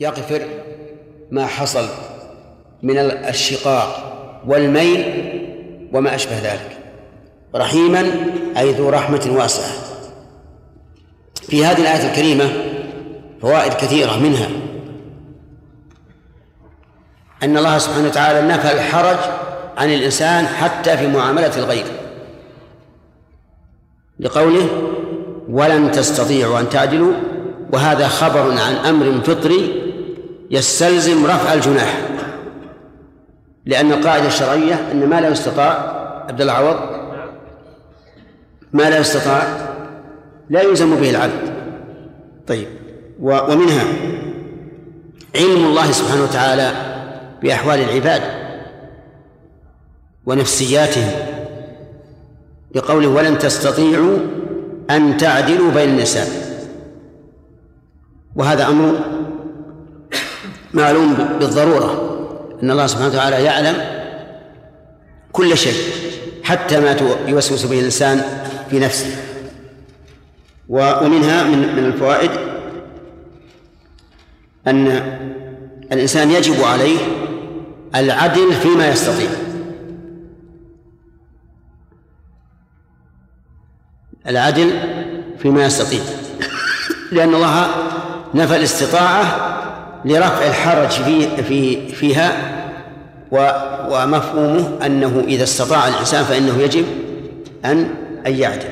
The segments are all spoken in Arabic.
يغفر ما حصل من الشقاق والميل وما أشبه ذلك. رحيما أي ذو رحمة واسعة. في هذه الآية الكريمة فوائد كثيرة منها أن الله سبحانه وتعالى نفى الحرج عن الإنسان حتى في معاملة الغير. لقوله ولن تستطيعوا أن تعدلوا وهذا خبر عن أمر فطري يستلزم رفع الجناح. لأن القاعدة الشرعية أن ما لا يستطاع عبد العوض ما لا يستطاع لا يلزم به العبد. طيب ومنها علم الله سبحانه وتعالى بأحوال العباد ونفسياتهم بقوله ولن تستطيعوا أن تعدلوا بين النساء وهذا أمر معلوم بالضرورة أن الله سبحانه وتعالى يعلم كل شيء حتى ما يوسوس به الإنسان في نفسه. ومنها من من الفوائد أن الإنسان يجب عليه العدل فيما يستطيع. العدل فيما يستطيع. لأن الله نفى الاستطاعة لرفع الحرج في في فيها ومفهومه أنه إذا استطاع الإنسان فإنه يجب أن أن يعدل.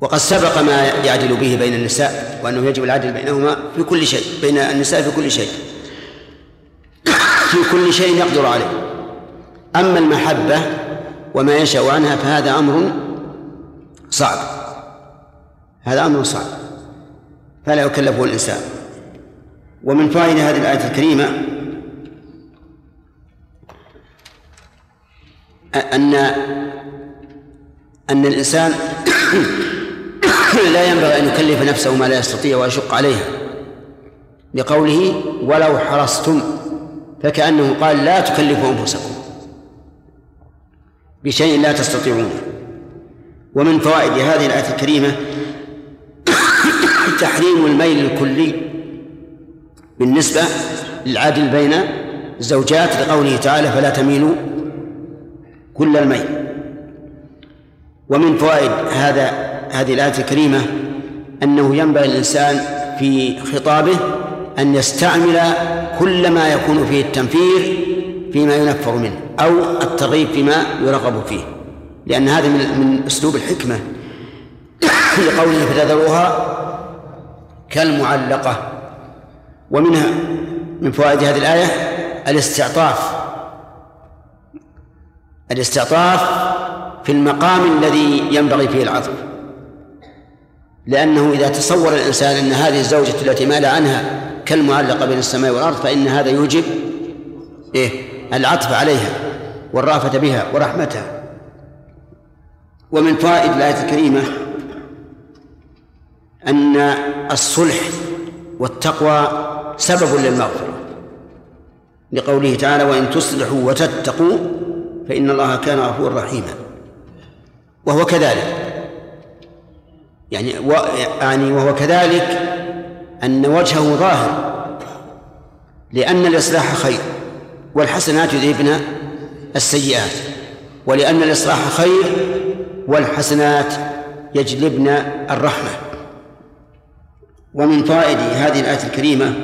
وقد سبق ما يعدل به بين النساء وأنه يجب العدل بينهما في كل شيء بين النساء في كل شيء. في كل شيء يقدر عليه. أما المحبة وما ينشأ عنها فهذا أمر صعب. هذا أمر صعب. فلا يكلفه الإنسان. ومن فائدة هذه الآية الكريمة أن أن الإنسان لا ينبغي أن يكلف نفسه ما لا يستطيع ويشق عليها. لقوله ولو حرصتم فكأنه قال لا تكلفوا أنفسكم. بشيء لا تستطيعونه. ومن فوائد هذه الآية الكريمة تحريم الميل الكلي بالنسبة للعدل بين الزوجات لقوله تعالى فلا تميلوا كل الميل. ومن فوائد هذا هذه الآية الكريمة أنه ينبغي الإنسان في خطابه أن يستعمل كل ما يكون فيه التنفير فيما ينفر منه أو الترغيب فيما يرغب فيه لأن هذا من من أسلوب الحكمة. لقوله فتذروها كالمعلقة. ومنها من فوائد هذه الآية الاستعطاف. الاستعطاف في المقام الذي ينبغي فيه العطف. لأنه إذا تصور الإنسان أن هذه الزوجة التي مال عنها كالمعلقة بين السماء والأرض فإن هذا يوجب إيه العطف عليها والرأفة بها ورحمتها. ومن فوائد الآية الكريمة أن الصلح والتقوى سبب للمغفرة. لقوله تعالى وإن تصلحوا وتتقوا فإن الله كان غفورا رحيما. وهو كذلك. يعني و يعني وهو كذلك أن وجهه ظاهر لأن الإصلاح خير والحسنات يذهبن السيئات ولأن الإصلاح خير والحسنات يجلبن الرحمة. ومن فوائد هذه الآية الكريمة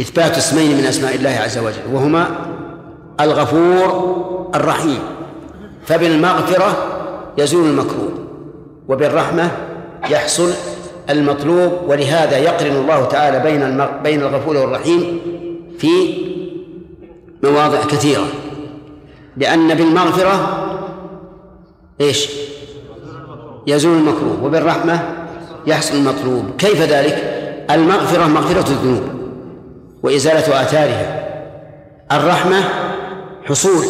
إثبات اسمين من أسماء الله عز وجل وهما الغفور الرحيم فبالمغفرة يزول المكروه وبالرحمة يحصل المطلوب ولهذا يقرن الله تعالى بين بين الغفور والرحيم في مواضع كثيرة لأن بالمغفرة إيش؟ يزول المكروه وبالرحمة يحصل المطلوب. كيف ذلك؟ المغفرة مغفرة الذنوب وإزالة آثارها. الرحمة حصول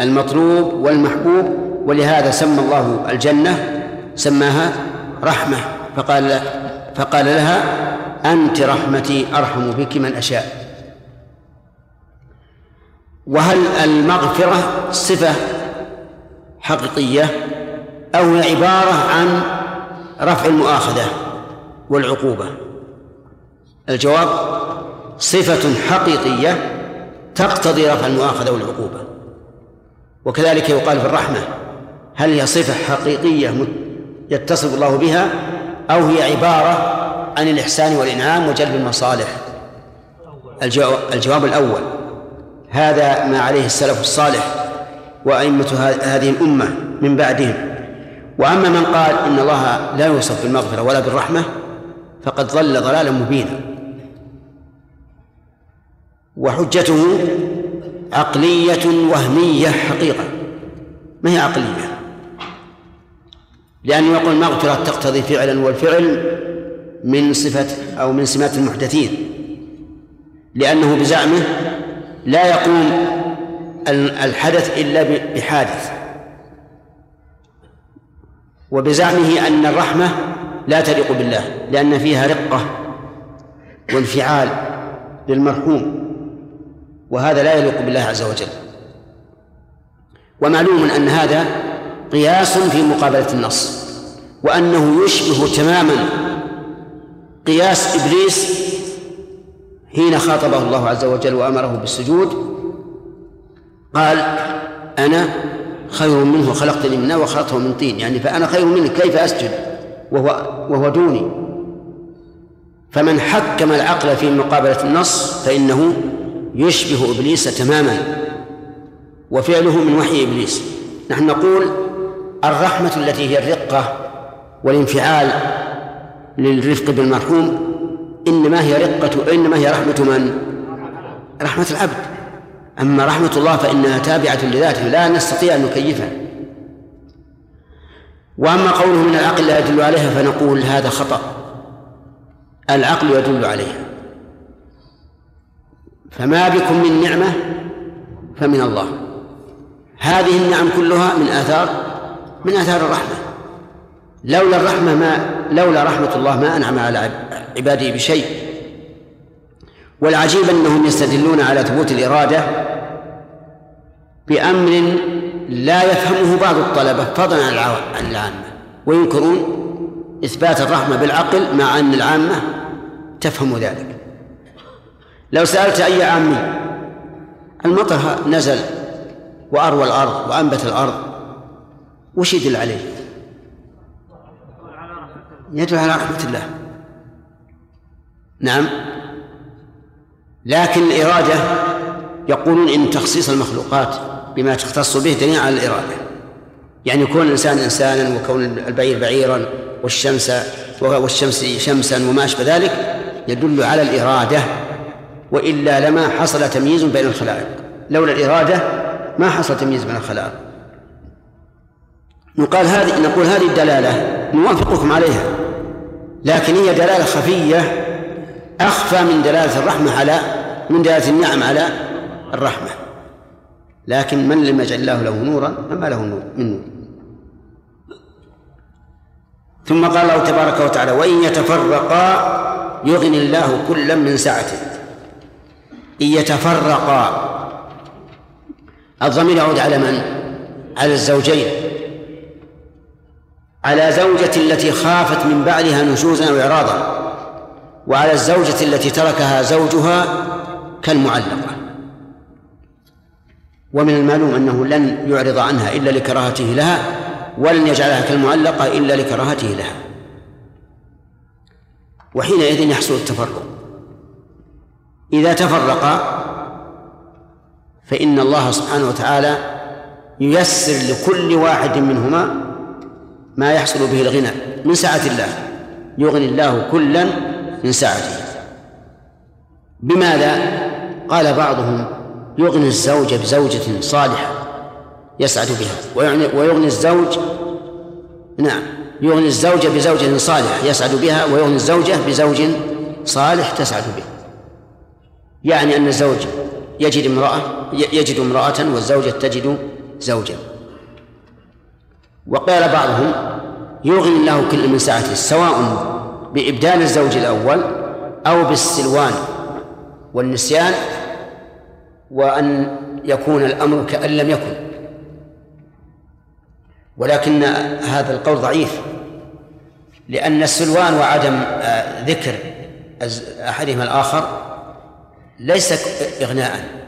المطلوب والمحبوب ولهذا سمى الله الجنة سماها رحمة. فقال فقال لها أنت رحمتي أرحم بك من أشاء. وهل المغفرة صفة حقيقية أو عبارة عن رفع المؤاخذة والعقوبة. الجواب صفة حقيقية تقتضي رفع المؤاخذة والعقوبة. وكذلك يقال في الرحمة هل هي صفة حقيقية يتصف الله بها أو هي عبارة عن الإحسان والإنعام وجلب المصالح؟ الجواب الأول هذا ما عليه السلف الصالح وأئمة هذه الأمة من بعدهم. وأما من قال إن الله لا يوصف بالمغفرة ولا بالرحمة فقد ضل ضلالا مبينا. وحجته عقلية وهمية حقيقة. ما هي عقلية؟ لأنه يقول المغفرة تقتضي فعلا والفعل من صفة أو من سمات المحدثين. لأنه بزعمه لا يقوم الحدث إلا بحادث. وبزعمه أن الرحمة لا تليق بالله لأن فيها رقة وانفعال للمرحوم وهذا لا يليق بالله عز وجل. ومعلوم أن هذا قياس في مقابلة النص وأنه يشبه تماما قياس إبليس حين خاطبه الله عز وجل وأمره بالسجود قال أنا خير منه خلقتني من نار وخلقته من طين. يعني فأنا خير منه كيف أسجد؟ وهو وهو دوني. فمن حكم العقل في مقابلة النص فإنه يشبه إبليس تماما وفعله من وحي إبليس. نحن نقول الرحمة التي هي الرقة والانفعال للرفق بالمرحوم إنما هي رقة إنما هي رحمة من؟ رحمة العبد. أما رحمة الله فإنها تابعة لذاته لا نستطيع أن نكيفها. وأما قوله من العقل لا يدل عليها فنقول هذا خطأ. العقل يدل عليها. فما بكم من نعمة فمن الله. هذه النعم كلها من آثار من آثار الرحمة. لولا الرحمة ما لولا رحمة الله ما أنعم على عباده بشيء. والعجيب أنهم يستدلون على ثبوت الإرادة بأمر لا يفهمه بعض الطلبة فضلا عن العامة. وينكرون إثبات الرحمة بالعقل مع أن العامة تفهم ذلك. لو سألت أي عامي المطر نزل وأروى الأرض وأنبت الأرض وش يدل عليه؟ يدل على رحمة الله. نعم. لكن الإرادة يقولون إن تخصيص المخلوقات بما تختص به دليل على الإرادة. يعني كون الإنسان إنسانا وكون البعير بعيرا والشمس والشمس شمسا وما أشبه ذلك يدل على الإرادة وإلا لما حصل تمييز بين الخلائق. لولا الإرادة ما حصل تمييز بين الخلائق. نقال هذه نقول هذه الدلالة نوافقكم عليها لكن هي دلالة خفية أخفى من دلالة الرحمة على من دلالة النعم على الرحمة. لكن من لم يجعل الله له نورا فما له نور؟ من نور. ثم قال الله تبارك وتعالى وإن يتفرقا يغني الله كلا من سعته. إن يتفرقا الضمير يعود على من؟ على الزوجين. على زوجة التي خافت من بعدها نشوزا أو إعراضا وعلى الزوجة التي تركها زوجها كالمعلقة. ومن المعلوم أنه لن يعرض عنها إلا لكراهته لها ولن يجعلها كالمعلقة إلا لكراهته لها. وحينئذ يحصل التفرق. إذا تفرقا فإن الله سبحانه وتعالى ييسر لكل واحد منهما ما يحصل به الغنى من سعة الله. يغني الله كلا من سعته. بماذا؟ قال بعضهم يغني الزوج بزوجة صالحة يسعد بها. ويغني الزوج نعم يغني الزوج بزوجة صالحة يسعد بها ويغني الزوجة بزوج صالح تسعد به. يعني أن الزوج يجد امرأة يجد امرأة والزوجة تجد زوجا. وقال بعضهم يغني الله كل من سعته سواء بإبدال الزوج الأول أو بالسلوان والنسيان وأن يكون الأمر كأن لم يكن. ولكن هذا القول ضعيف لأن السلوان وعدم آه، ذكر أحدهما الآخر ليس إغناء.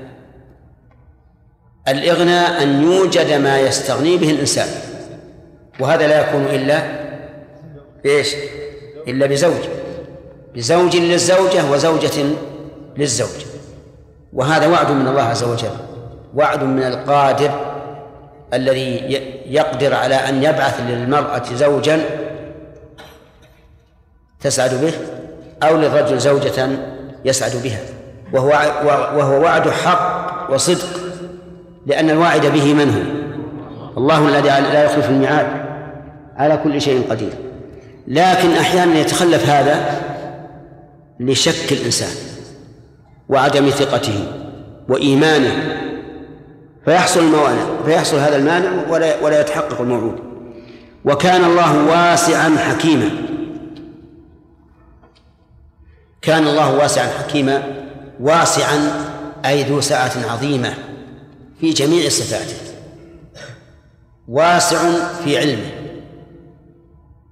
الإغناء أن يوجد ما يستغني به الإنسان وهذا لا يكون إلا إيش إلا بزوج. بزوج للزوجة وزوجة للزوج. وهذا وعد من الله عز وجل. وعد من القادر الذي يقدر على أن يبعث للمرأة زوجا تسعد به أو للرجل زوجة يسعد بها. وهو وهو وعد حق وصدق لأن الواعد به من هو؟ الله الذي لا يخلف الميعاد. على كل شيء قدير. لكن أحيانا يتخلف هذا لشك الإنسان وعدم ثقته وإيمانه فيحصل الموانع فيحصل هذا المانع ولا ولا يتحقق الموعود. وكان الله واسعا حكيما. كان الله واسعا حكيما واسعا أي ذو سعة عظيمة في جميع صفاته. واسع في علمه.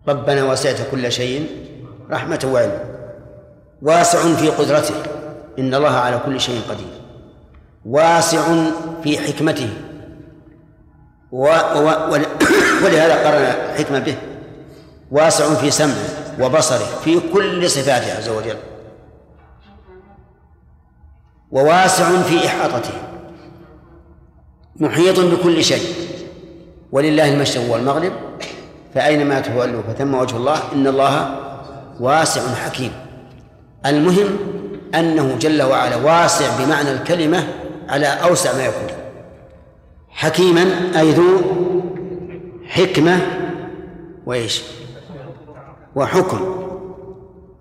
ربنا وسعت كل شيء رحمة وعلم واسع في قدرته إن الله على كل شيء قدير واسع في حكمته و و ولهذا قرن الحكمة به واسع في سمعه وبصره في كل صفاته عز وجل وواسع في إحاطته محيط بكل شيء ولله المشرق والمغرب فأينما تولوا فثم وجه الله إن الله واسع حكيم. المهم أنه جل وعلا واسع بمعنى الكلمة على أوسع ما يكون. حكيما أي ذو حكمة وإيش؟ وحكم.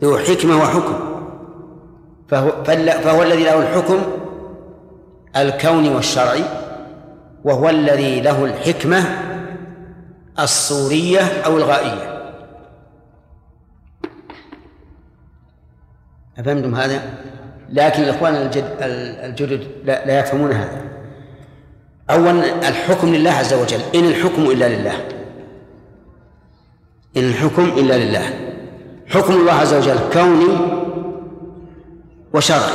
ذو حكمة وحكم. فهو, فهو الذي له الحكم الكوني والشرعي وهو الذي له الحكمة الصورية أو الغائية. أفهمتم هذا؟ لكن الإخوان الجد الجدد لا, لا يفهمون هذا. أولا الحكم لله عز وجل. إن الحكم إلا لله. إن الحكم إلا لله. حكم الله عز وجل كوني وشرعي.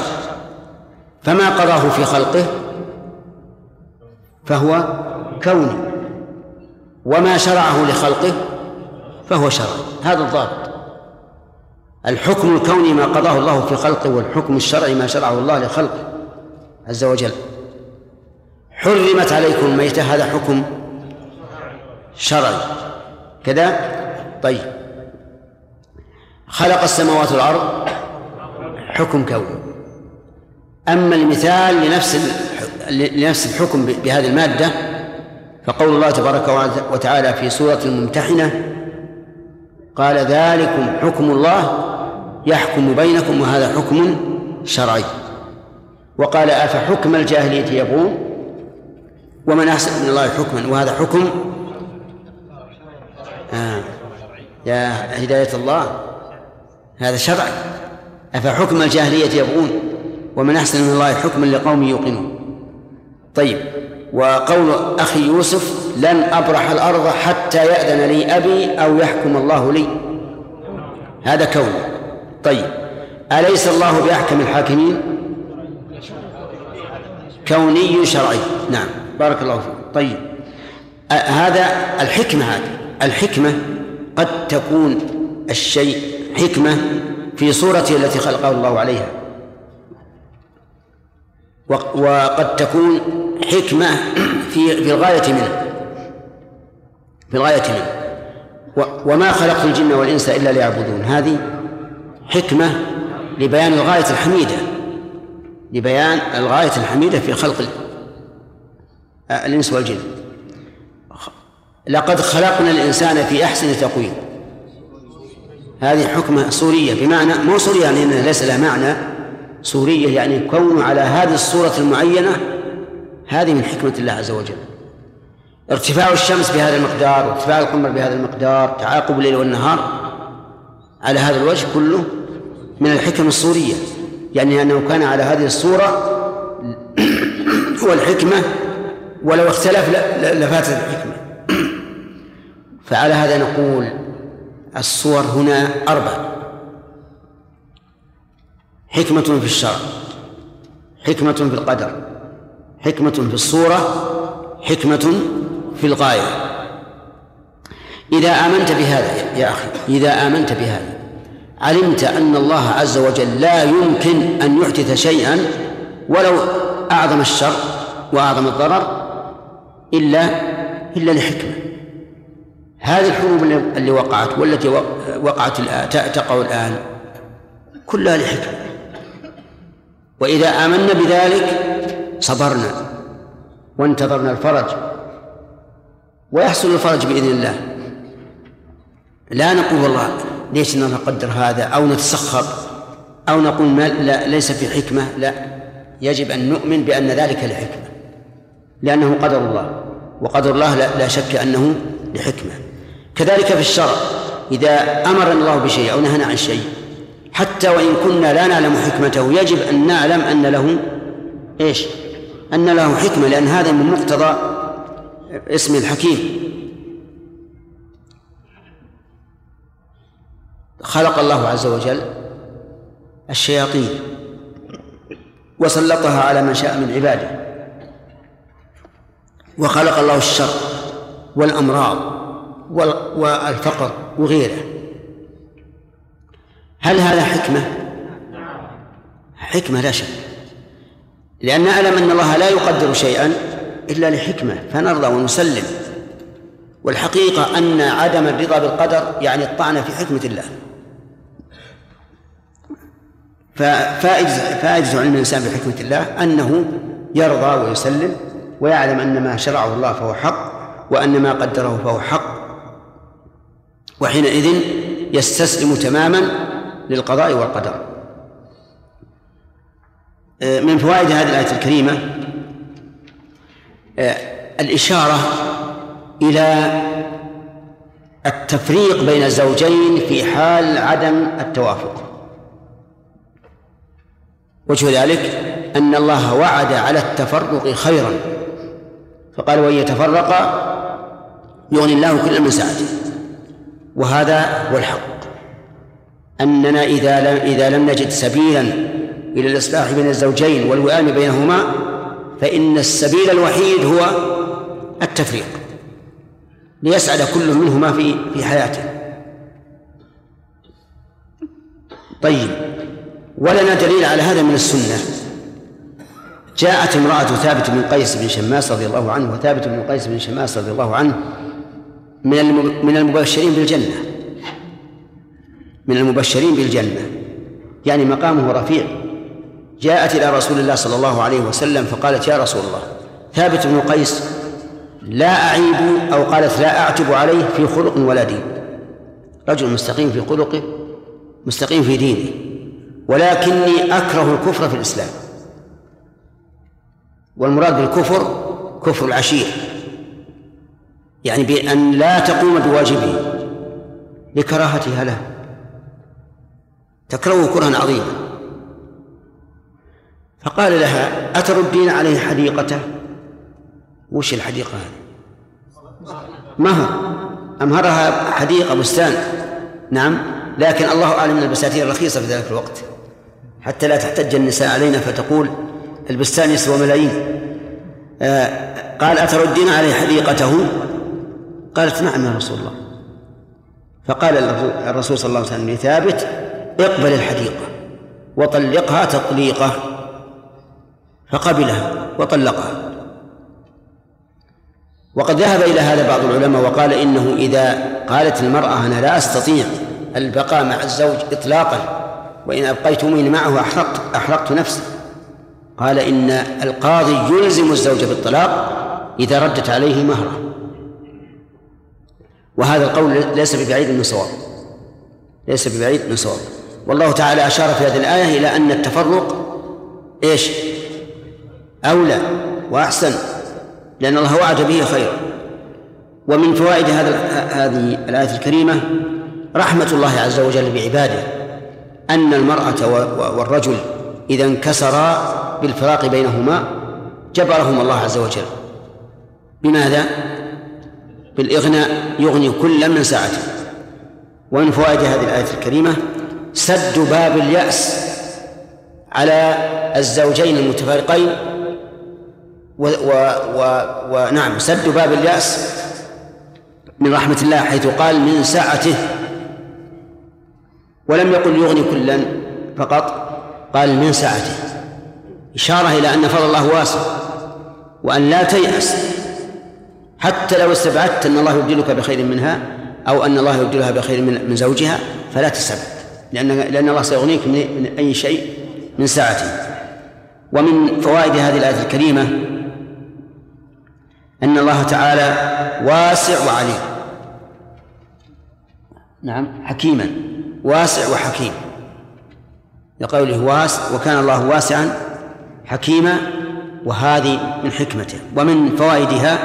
فما قضاه في خلقه فهو كوني. وما شرعه لخلقه فهو شرعي هذا الضابط. الحكم الكوني ما قضاه الله في خلقه والحكم الشرعي ما شرعه الله لخلقه عز وجل. حرمت عليكم الميتة هذا حكم شرعي. كذا؟ طيب. خلق السماوات والأرض حكم كوني. أما المثال لنفس لنفس الحكم بهذه المادة فقول الله تبارك وتعالى في سورة الممتحنة قال ذلكم حكم الله يحكم بينكم وهذا حكم شرعي. وقال أفحكم الجاهلية يبغون؟ ومن أحسن من الله حكما وهذا حكم؟ آه. يا هداية الله هذا شرع. أفحكم الجاهلية يبغون؟ ومن أحسن من الله حكما لقوم يوقنون. طيب. وقول أخي يوسف لن أبرح الأرض حتى يأذن لي أبي أو يحكم الله لي. هذا كون. طيب. أليس الله بأحكم الحاكمين؟ كوني شرعي. نعم. بارك الله فيك. طيب. هذا الحكمة هذه. الحكمة قد تكون الشيء حكمة في صورته التي خلقه الله عليها. وقد تكون حكمة في في الغاية منه. في الغاية منه. وما خلقت الجن والإنس إلا ليعبدون. هذه حكمة لبيان الغاية الحميدة. لبيان الغاية الحميدة في خلق الإنس والجن. لقد خلقنا الإنسان في أحسن تقويم. هذه حكمة صورية بمعنى مو صورية يعني ليس لها معنى. صورية يعني كونه على هذه الصورة المعينة هذه من حكمة الله عز وجل. ارتفاع الشمس بهذا المقدار وارتفاع القمر بهذا المقدار تعاقب الليل والنهار على هذا الوجه كله من الحكم الصورية يعني أنه كان على هذه الصورة هو الحكمة ولو اختلف لفاتت الحكمة. فعلى هذا نقول الصور هنا أربع. حكمة في الشرع حكمة في القدر حكمة في الصورة حكمة في الغاية. إذا آمنت بهذا يا أخي إذا آمنت بهذا علمت أن الله عز وجل لا يمكن أن يحدث شيئا ولو أعظم الشر وأعظم الضرر إلا إلا لحكمة. هذه الحروب اللي وقعت والتي وقعت الآن تقع الآن كلها لحكمة. وإذا آمنا بذلك صبرنا وانتظرنا الفرج ويحصل الفرج بإذن الله. لا نقول والله ليش نقدر هذا أو نتسخر أو نقول ما لا ليس في حكمة. لا يجب أن نؤمن بأن ذلك لحكمة لأنه قدر الله وقدر الله لا, لا شك أنه لحكمة. كذلك في الشرع إذا أمرنا الله بشيء أو نهانا عن شيء حتى وإن كنا لا نعلم حكمته. يجب أن نعلم أن له إيش؟ أن له حكمة لأن هذا من مقتضى اسم الحكيم. خلق الله عز وجل الشياطين وسلطها على من شاء من عباده. وخلق الله الشر والأمراض والفقر وغيره. هل هذا حكمة؟ حكمة لا شك. لأن نعلم أن الله لا يقدر شيئا إلا لحكمة فنرضى ونسلم. والحقيقة أن عدم الرضا بالقدر يعني الطعن في حكمة الله. ففائدة فائدة علم الإنسان بحكمة الله أنه يرضى ويسلم ويعلم أن ما شرعه الله فهو حق وأن ما قدره فهو حق. وحينئذ يستسلم تماما للقضاء والقدر. من فوائد هذه الآية الكريمة الإشارة إلى التفريق بين الزوجين في حال عدم التوافق. وجه ذلك أن الله وعد على التفرق خيرا. فقال وإن يتفرقا يغني الله كل من سعته وهذا هو الحق. أننا إذا لم إذا لم نجد سبيلا إلى الإصلاح بين الزوجين والوئام بينهما فإن السبيل الوحيد هو التفريق ليسعد كل منهما في في حياته. طيب ولنا دليل على هذا من السنة. جاءت امرأة ثابت بن قيس بن شماس رضي الله عنه وثابت بن قيس بن شماس رضي الله عنه من من المبشرين بالجنة. من المبشرين بالجنة. يعني مقامه رفيع. جاءت إلى رسول الله صلى الله عليه وسلم فقالت يا رسول الله ثابت بن قيس لا أعيب أو قالت لا أعتب عليه في خلق ولا دين. رجل مستقيم في خلقه مستقيم في دينه ولكني أكره الكفر في الإسلام. والمراد بالكفر كفر العشير. يعني بأن لا تقوم بواجبه لكراهتها له. تكرهه كرها عظيما. فقال لها أتردين عليه حديقته؟ وش الحديقة هذه؟ مهر أمهرها حديقة بستان؟ نعم لكن الله أعلم من البساتين الرخيصة في ذلك الوقت. حتى لا تحتج النساء علينا فتقول البستان يسوى ملايين. آه قال أتردين عليه حديقته؟ قالت نعم يا رسول الله. فقال الرسول صلى الله عليه وسلم لثابت اقبل الحديقة وطلقها تطليقة فقبلها وطلقها. وقد ذهب إلى هذا بعض العلماء وقال إنه إذا قالت المرأة أنا لا أستطيع البقاء مع الزوج إطلاقا وإن أبقيتموني معه أحرقت أحرقت نفسي. قال إن القاضي يلزم الزوج بالطلاق إذا ردت عليه مهرة. وهذا القول ليس ببعيد من صواب ليس ببعيد من صواب. والله تعالى أشار في هذه الآية إلى أن التفرق إيش؟ أولى وأحسن لأن الله وعد به خيرا ومن فوائد هذا هذه الآية الكريمة رحمة الله عز وجل بعباده أن المرأة والرجل إذا انكسرا بالفراق بينهما جبرهم الله عز وجل. بماذا؟ بالإغناء يغني كل من ساعته. ومن فوائد هذه الآية الكريمة سد باب اليأس على الزوجين المتفارقين ونعم سد باب اليأس من رحمة الله حيث قال من سعته ولم يقل يغني كلا فقط قال من سعته إشارة إلى أن فضل الله واسع وأن لا تيأس حتى لو استبعدت أن الله يبدلك بخير منها أو أن الله يبدلها بخير من زوجها فلا تستبعد لأن لأن الله سيغنيك من أي شيء من سعته. ومن فوائد هذه الآية الكريمة أن الله تعالى واسع وعليم. نعم حكيما. واسع وحكيم. لقوله واسع وكان الله واسعا حكيما وهذه من حكمته. ومن فوائدها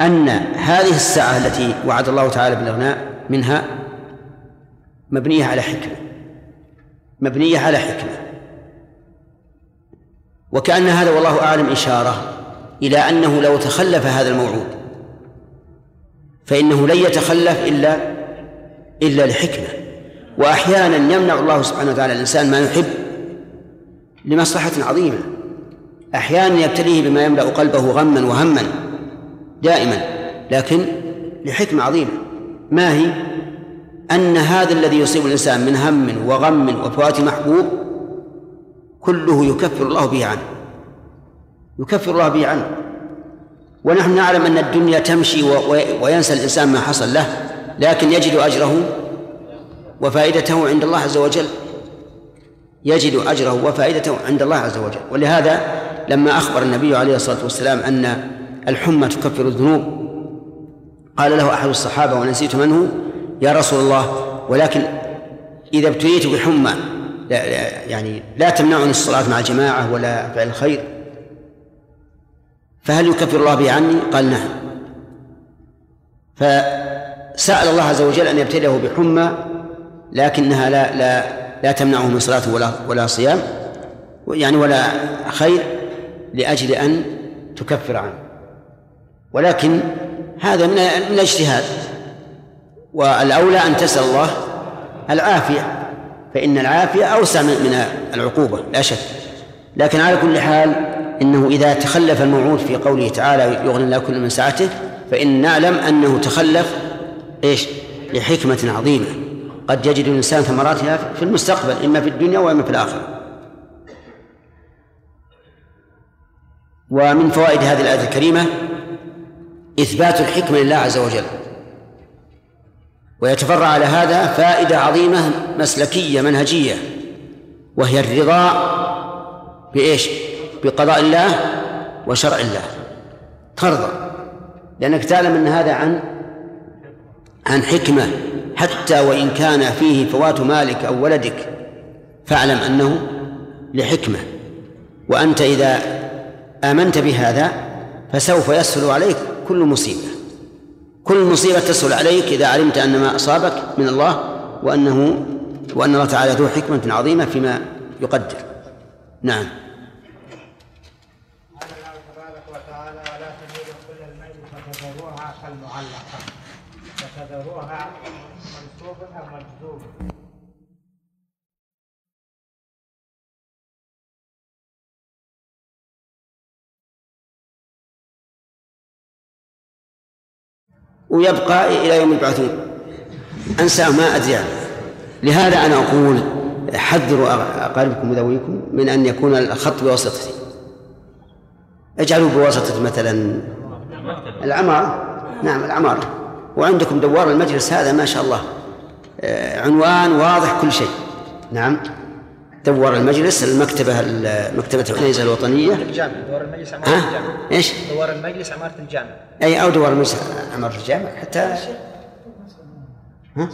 أن هذه الساعة التي وعد الله تعالى بالإغناء منها مبنية على حكمة. مبنية على حكمة. وكأن هذا والله أعلم إشارة إلى أنه لو تخلف هذا الموعود فإنه لن يتخلف إلا إلا لحكمة وأحيانا يمنع الله سبحانه وتعالى الإنسان ما يحب لمصلحة عظيمة. أحيانا يبتليه بما يملأ قلبه غما وهما دائما لكن لحكمة عظيمة. ما هي؟ أن هذا الذي يصيب الإنسان من هم وغم وفوات محبوب كله يكفر الله به عنه. يكفر الله به عنه. ونحن نعلم أن الدنيا تمشي وينسى الإنسان ما حصل له لكن يجد أجره وفائدته عند الله عز وجل. يجد أجره وفائدته عند الله عز وجل. ولهذا لما أخبر النبي عليه الصلاة والسلام أن الحمى تكفر الذنوب قال له أحد الصحابة ونسيت من هو يا رسول الله ولكن إذا ابتليت بحمى لا يعني لا تمنعني الصلاة مع الجماعة ولا فعل الخير. فهل يكفر الله به عني؟ قال نعم. فسأل الله عز وجل أن يبتليه بحمى لكنها لا لا لا تمنعه من صلاة ولا ولا صيام يعني ولا خير لأجل أن تكفر عنه. ولكن هذا من من الاجتهاد. والأولى أن تسأل الله العافية فإن العافية أوسع من العقوبة لا شك. لكن على كل حال إنه إذا تخلف الموعود في قوله تعالى يغني الله كل من سعته فإن نعلم أنه تخلف إيش؟ لحكمة عظيمة. قد يجد الإنسان ثمراتها في المستقبل إما في الدنيا وإما في الآخرة. ومن فوائد هذه الآية الكريمة إثبات الحكمة لله عز وجل. ويتفرع على هذا فائدة عظيمة مسلكية منهجية وهي الرضا بإيش؟ بقضاء الله وشرع الله. ترضى لأنك تعلم أن هذا عن عن حكمة. حتى وإن كان فيه فوات مالك أو ولدك فاعلم أنه لحكمة. وأنت إذا آمنت بهذا فسوف يسهل عليك كل مصيبة. كل مصيبة تسهل عليك إذا علمت أن ما أصابك من الله وأنه وأن الله تعالى ذو حكمة عظيمة فيما يقدر. نعم فتذروها منصوب أم مجذوب ويبقى إلى يوم يبعثون أنسى ما أدري لهذا أنا أقول حذروا أقاربكم وذويكم من أن يكون الخط بواسطتي. اجعلوا بواسطة مثلا. العمارة. نعم العمارة. وعندكم دوار المجلس هذا ما شاء الله. آه، عنوان واضح كل شيء. نعم. دوار المجلس المكتبة مكتبة عنيزة الوطنية. الجامع دوار المجلس عمارة الجامع. إيش؟ دوار المجلس عمارة الجامع. أي أو دوار المجلس عمارة الجامع حتى ها؟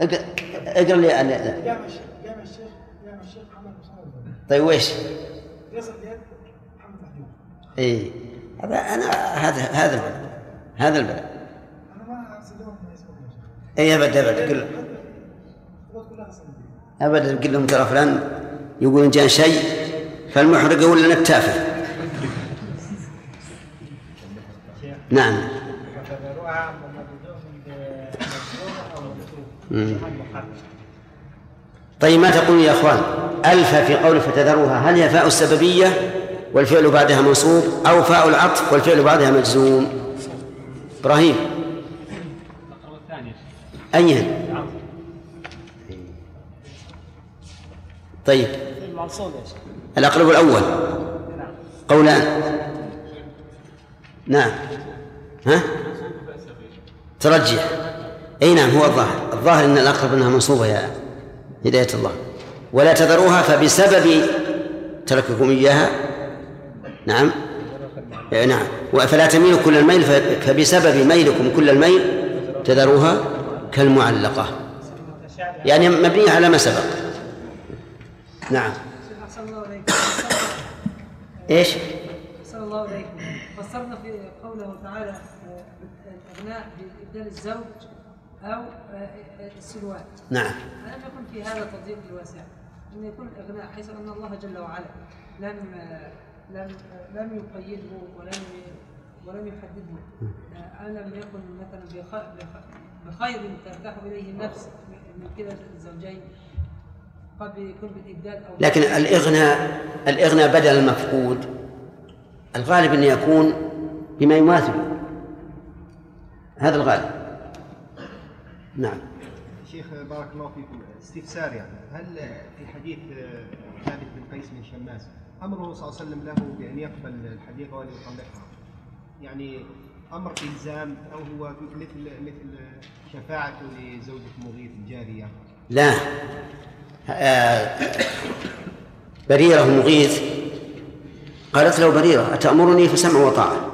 اقرا لي جامع الشيخ جامع الشيخ جامع الشيخ محمد طيب ويش؟ إي. هذا أنا هذا هذا البلد هذا البلد. أنا ما إي أبد أبد قل أبدا قل لهم ترى فلان يقول إن جاء شيء فالمحرق ولا التافه. نعم. طيب ما تقول يا إخوان؟ ألف في قول فتذروها. هل هي فاء السببية والفعل بعدها منصوب أو فاء العطف والفعل بعدها مجزوم؟ إبراهيم. اي طيب. الأقرب الأول. قولان نعم. ها؟ ترجح. أي نعم هو الظاهر. الظاهر إن الأقرب إنها منصوبة يا هداية الله. ولا تذروها فبسبب ترككم إياها. نعم. إيه، نعم. فلا تميلوا كل الميل فبسبب ميلكم كل الميل تذروها كالمعلقة. يعني مبنية على ما سبق. نعم. إيش؟ أحسن الله إليكم فسرنا في قوله تعالى آه، الإغناء بإبدال الزوج آه، السلوات. نعم. ألم يكن في هذا تضييق الواسع؟ أن يكون الإغناء حيث أن الله جل وعلا لم آه، لم لم يقيده ولم ولم يحدده. ألم يكن مثلا بخ- بخ- بخير ترتاح إليه النفس من كلا الزوجين؟ لكن الإغناء الإغناء بدل المفقود. الغالب أن يكون بما يماثل. هذا الغالب. نعم. شيخ بارك الله فيكم. استفسار يعني. هل في حديث ثابت بن قيس بن شماس أمره صلى الله عليه وسلم له بأن يقبل الحديقه وأن يطلقها؟ يعني أمر إلزام أو هو مثل مثل شفاعته لزوجة مغيث الجاريه لا. آه، بريرة مغيث. قالت له بريرة أتأمرني؟ فسمع وطاعة.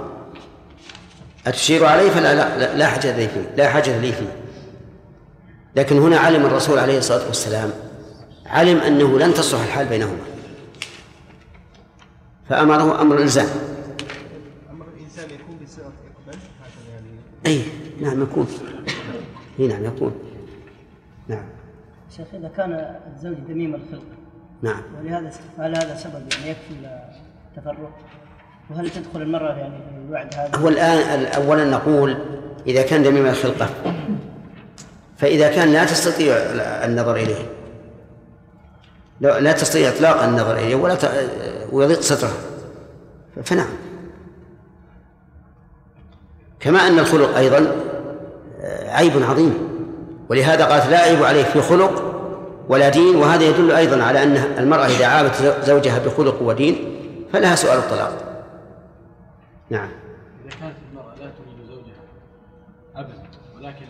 أتشير علي؟ فلا لا, لا, حاجة لي فيه لا حاجة لي فيه. لكن هنا علم الرسول عليه الصلاة والسلام علم أنه لن تصلح الحال بينهما. فأمره أمر الإلزام أمر الانسان يكون اقبل هكذا يعني أي نعم يكون. أي نعم يكون. نعم. شيخ إذا كان الزوج ذميم الخلق نعم. ولهذا هل هذا سبب يعني يكفي التفرق؟ وهل تدخل المرأة يعني في الوعد هذا؟ هو الآن أولا نقول إذا كان دميم الخلقة فإذا كان لا تستطيع النظر إليه. لا لا تستطيع إطلاق النظر إليه ولا ت... ويضيق صدرها فنعم. كما أن الخلق أيضا عيب عظيم. ولهذا قالت لا عيب عليه في خلق ولا دين وهذا يدل أيضا على أن المرأة إذا عابت زوجها بخلق ودين فلها سؤال الطلاق. نعم. إذا كانت المرأة لا تريد زوجها أبدا ولكن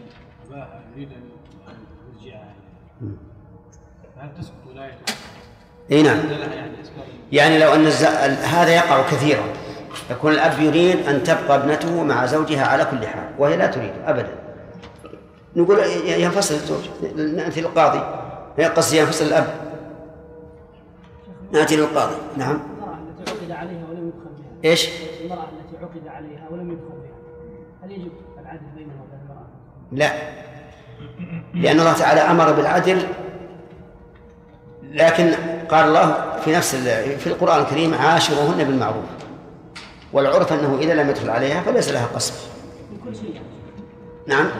أباها يريد أن يرجعها فهل تسقط ولايته؟ إي نعم. يعني يعني لو أن الز... هذا يقع كثيرا. يكون الأب يريد أن تبقى ابنته مع زوجها على كل حال وهي لا تريد ابدا. نقول ينفصل الزوج نأتي للقاضي. قصدي ينفصل الأب. نأتي للقاضي. نعم. المرأة التي عقد عليها ولم يدخل بها. إيش؟ المرأة التي عقد عليها ولم يدخل بها. هل يجب العدل بينها وبين المرأة؟ لا. لأن الله تعالى أمر بالعدل لكن قال الله في نفس في القرآن الكريم عاشروهن بالمعروف. والعرف أنه إذا لم يدخل عليها فليس لها قصد في كل شيء يعني. نعم.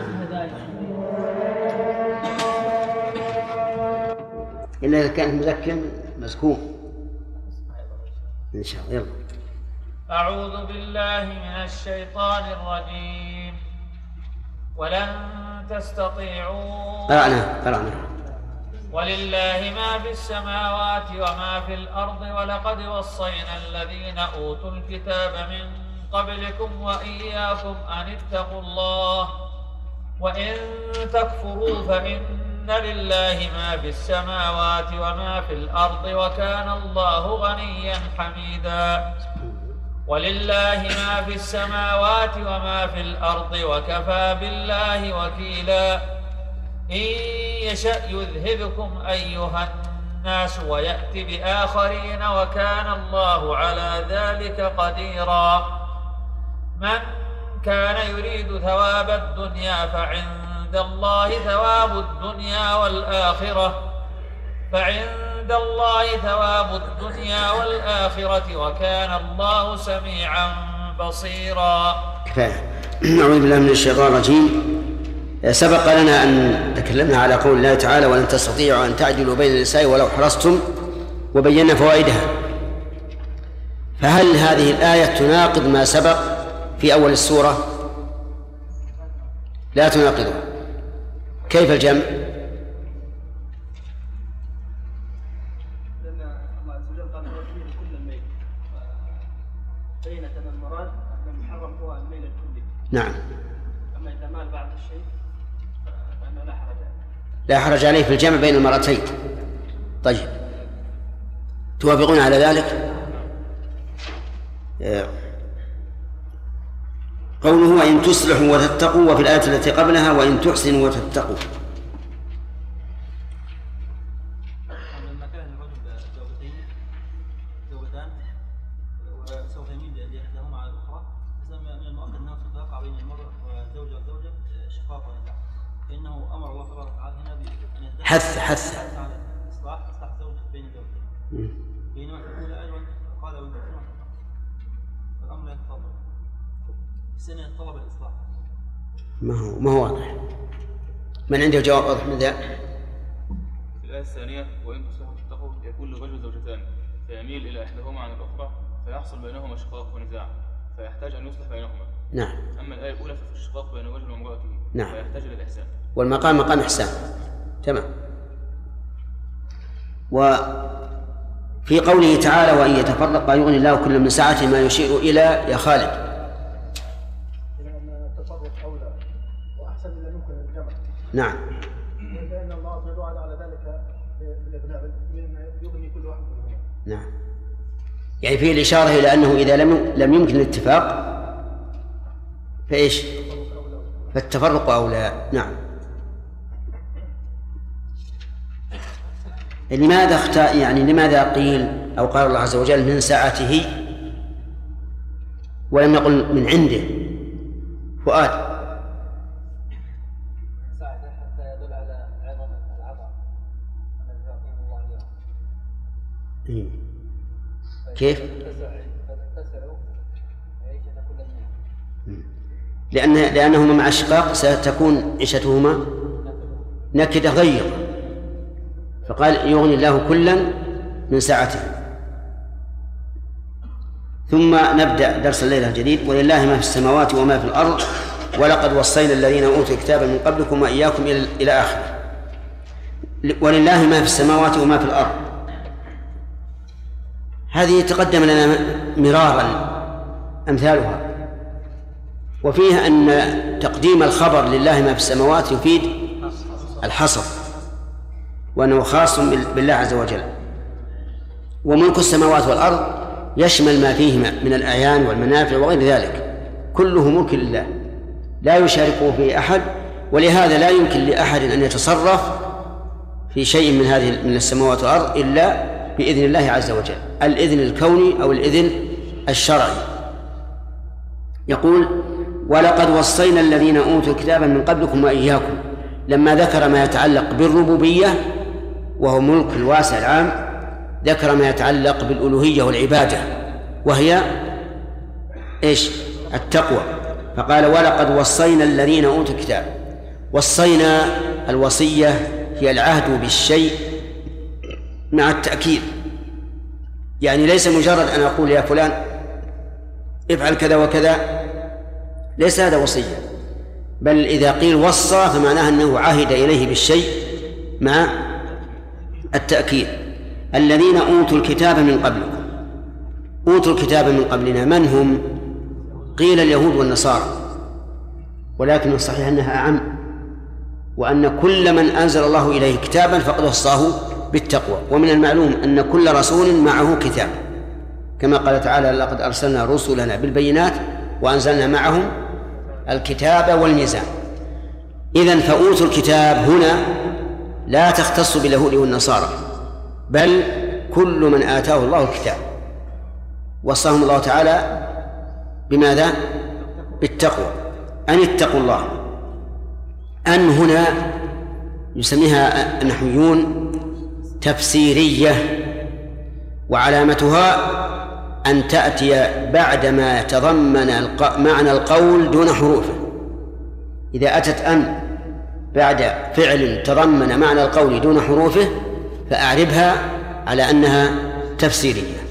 إلا إذا كانت مزكم مزكوم إن شاء الله يلا. أعوذ بالله من الشيطان الرجيم. ولن تستطيعوا قرأنا قرأنا. ولله ما في السماوات وما في الأرض ولقد وصينا الذين أوتوا الكتاب من قبلكم وإياكم أن اتقوا الله. وإن تكفروا فإن لله ما في السماوات وما في الأرض وكان الله غنيا حميدا. ولله ما في السماوات وما في الأرض وكفى بالله وكيلا. إن يشأ يذهبكم أيها الناس ويأتي بآخرين وكان الله على ذلك قديرا. من كان يريد ثواب الدنيا فعند الله ثواب الدنيا والآخرة. فعند الله ثواب الدنيا والآخرة وكان الله سميعا بصيرا. كفاية. أعوذ بالله من الشيطان الرجيم. سبق لنا أن تكلمنا على قول الله تعالى ولن تستطيعوا أن تعدلوا بين النساء ولو حرصتم وبينا فوائدها. فهل هذه الآية تناقض ما سبق في أول السورة؟ لا تناقضه كيف الجمع؟ نعم. أما إذا مال بعض الشيء فإنه لا حرج عليه. لا حرج عليه في الجمع بين المرأتين طيب. توافقون على ذلك؟ آه. قوله وإن تصلحوا وتتقوا وفي الآية التي قبلها وإن تحسنوا وتتقوا. لما كان ما هو ما هو واضح. من عنده جواب واضح من ذا؟ في الآية الثانية وإن تصلحوا وتتقوا يكون للرجل زوجتان فيميل إلى إحداهما عن الأخرى فيحصل بينهما شقاق ونزاع فيحتاج أن يصلح بينهما. نعم. أما الآية الأولى ففي الشقاق بين الرجل وامرأته نعم. فيحتاج إلى الإحسان. والمقام مقام إحسان. تمام. وفي قوله تعالى وإن يتفرقا يغني الله كل من سعته ما يشير إلى يا خالد. نعم. لأن الله جل وعلا على ذلك بالإغناء يغني كل واحد منهما نعم. يعني فيه الإشارة إلى أنه إذا لم لم يمكن الاتفاق فإيش؟ فالتفرق أولى. نعم. لماذا اختار يعني لماذا قيل أو قال الله عز وجل من سعته ولم يقل من عنده؟ فؤاد. كيف؟ لأن لأنهما مع الشقاق ستكون عيشتهما نكدة غير. فقال يغني الله كلا من سعته ثم نبدأ درس الليلة الجديد. ولله ما في السماوات وما في الأرض. ولقد وصينا الذين أوتوا الكتاب من قبلكم وإياكم إلى آخره. ولله ما في السماوات وما في الأرض. هذه تقدم لنا مرارا أمثالها. وفيها أن تقديم الخبر لله ما في السماوات يفيد الحصر وأنه خاص بال- بالله عز وجل. وملك السماوات والأرض يشمل ما فيهما من الأعيان والمنافع وغير ذلك. كله ملك لله لا يشاركه فيه أحد ولهذا لا يمكن لأحد أن يتصرف في شيء من هذه من السماوات والأرض إلا بإذن الله عز وجل الإذن الكوني أو الإذن الشرعي. يقول ولقد وصينا الذين أوتوا الكتاب من قبلكم وإياكم لما ذكر ما يتعلق بالربوبية وهو ملك الواسع العام ذكر ما يتعلق بالألوهية والعبادة وهي إيش؟ التقوى. فقال ولقد وصينا الذين أوتوا الكتاب. وصينا الوصية هي العهد بالشيء مع التأكيد. يعني ليس مجرد أن أقول يا فلان افعل كذا وكذا ليس هذا وصية. بل إذا قيل وصى فمعناه أنه عهد إليه بالشيء مع التأكيد. الذين أوتوا الكتاب من قبلكم أوتوا الكتاب من قبلنا من هم؟ قيل اليهود والنصارى. ولكن الصحيح أنها أعم وأن كل من أنزل الله إليه كتابا فقد وصاه بالتقوى. ومن المعلوم أن كل رسول معه كتاب. كما قال تعالى لقد أرسلنا رسلنا بالبينات وأنزلنا معهم الكتاب والميزان. إذن فأوتوا الكتاب هنا لا تختص باليهود والنصارى بل كل من آتاه الله الكتاب. وصاهم الله تعالى بماذا؟ بالتقوى. أن اتقوا الله. أن هنا يسميها النحويون تفسيرية وعلامتها أن تأتي بعدما يتضمن الق... معنى القول دون حروفه. إذا أتت أن بعد فعل تضمن معنى القول دون حروفه فأعربها على أنها تفسيرية.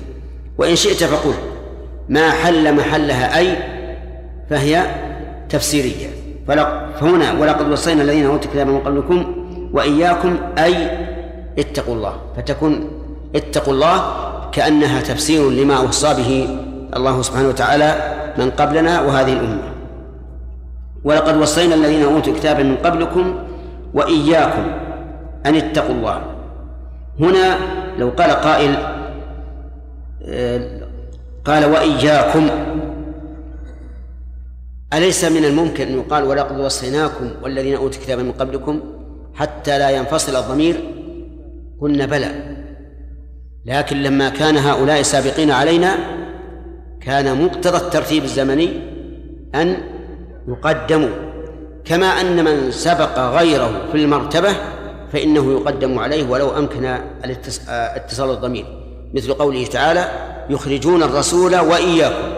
وإن شئت فقل ما حل محلها أي فهي تفسيرية. فهنا ولقد وصينا الذين أوتوا الكتاب من قبلكم وإياكم أي اتقوا الله. فتكون اتقوا الله كأنها تفسير لما وصى به الله سبحانه وتعالى من قبلنا وهذه الأمة. ولقد وصينا الذين أوتوا الكتاب من قبلكم وإياكم أن اتقوا الله. هنا لو قال قائل آه، قال وإياكم. أليس من الممكن أن يقال ولقد وصيناكم والذين أوتوا الكتاب من قبلكم حتى لا ينفصل الضمير قلنا بلى. لكن لما كان هؤلاء سابقين علينا كان مقتضى الترتيب الزمني أن يقدموا. كما أن من سبق غيره في المرتبة فإنه يقدم عليه ولو أمكن اتصال الضمير. مثل قوله تعالى يخرجون الرسول وإياكم.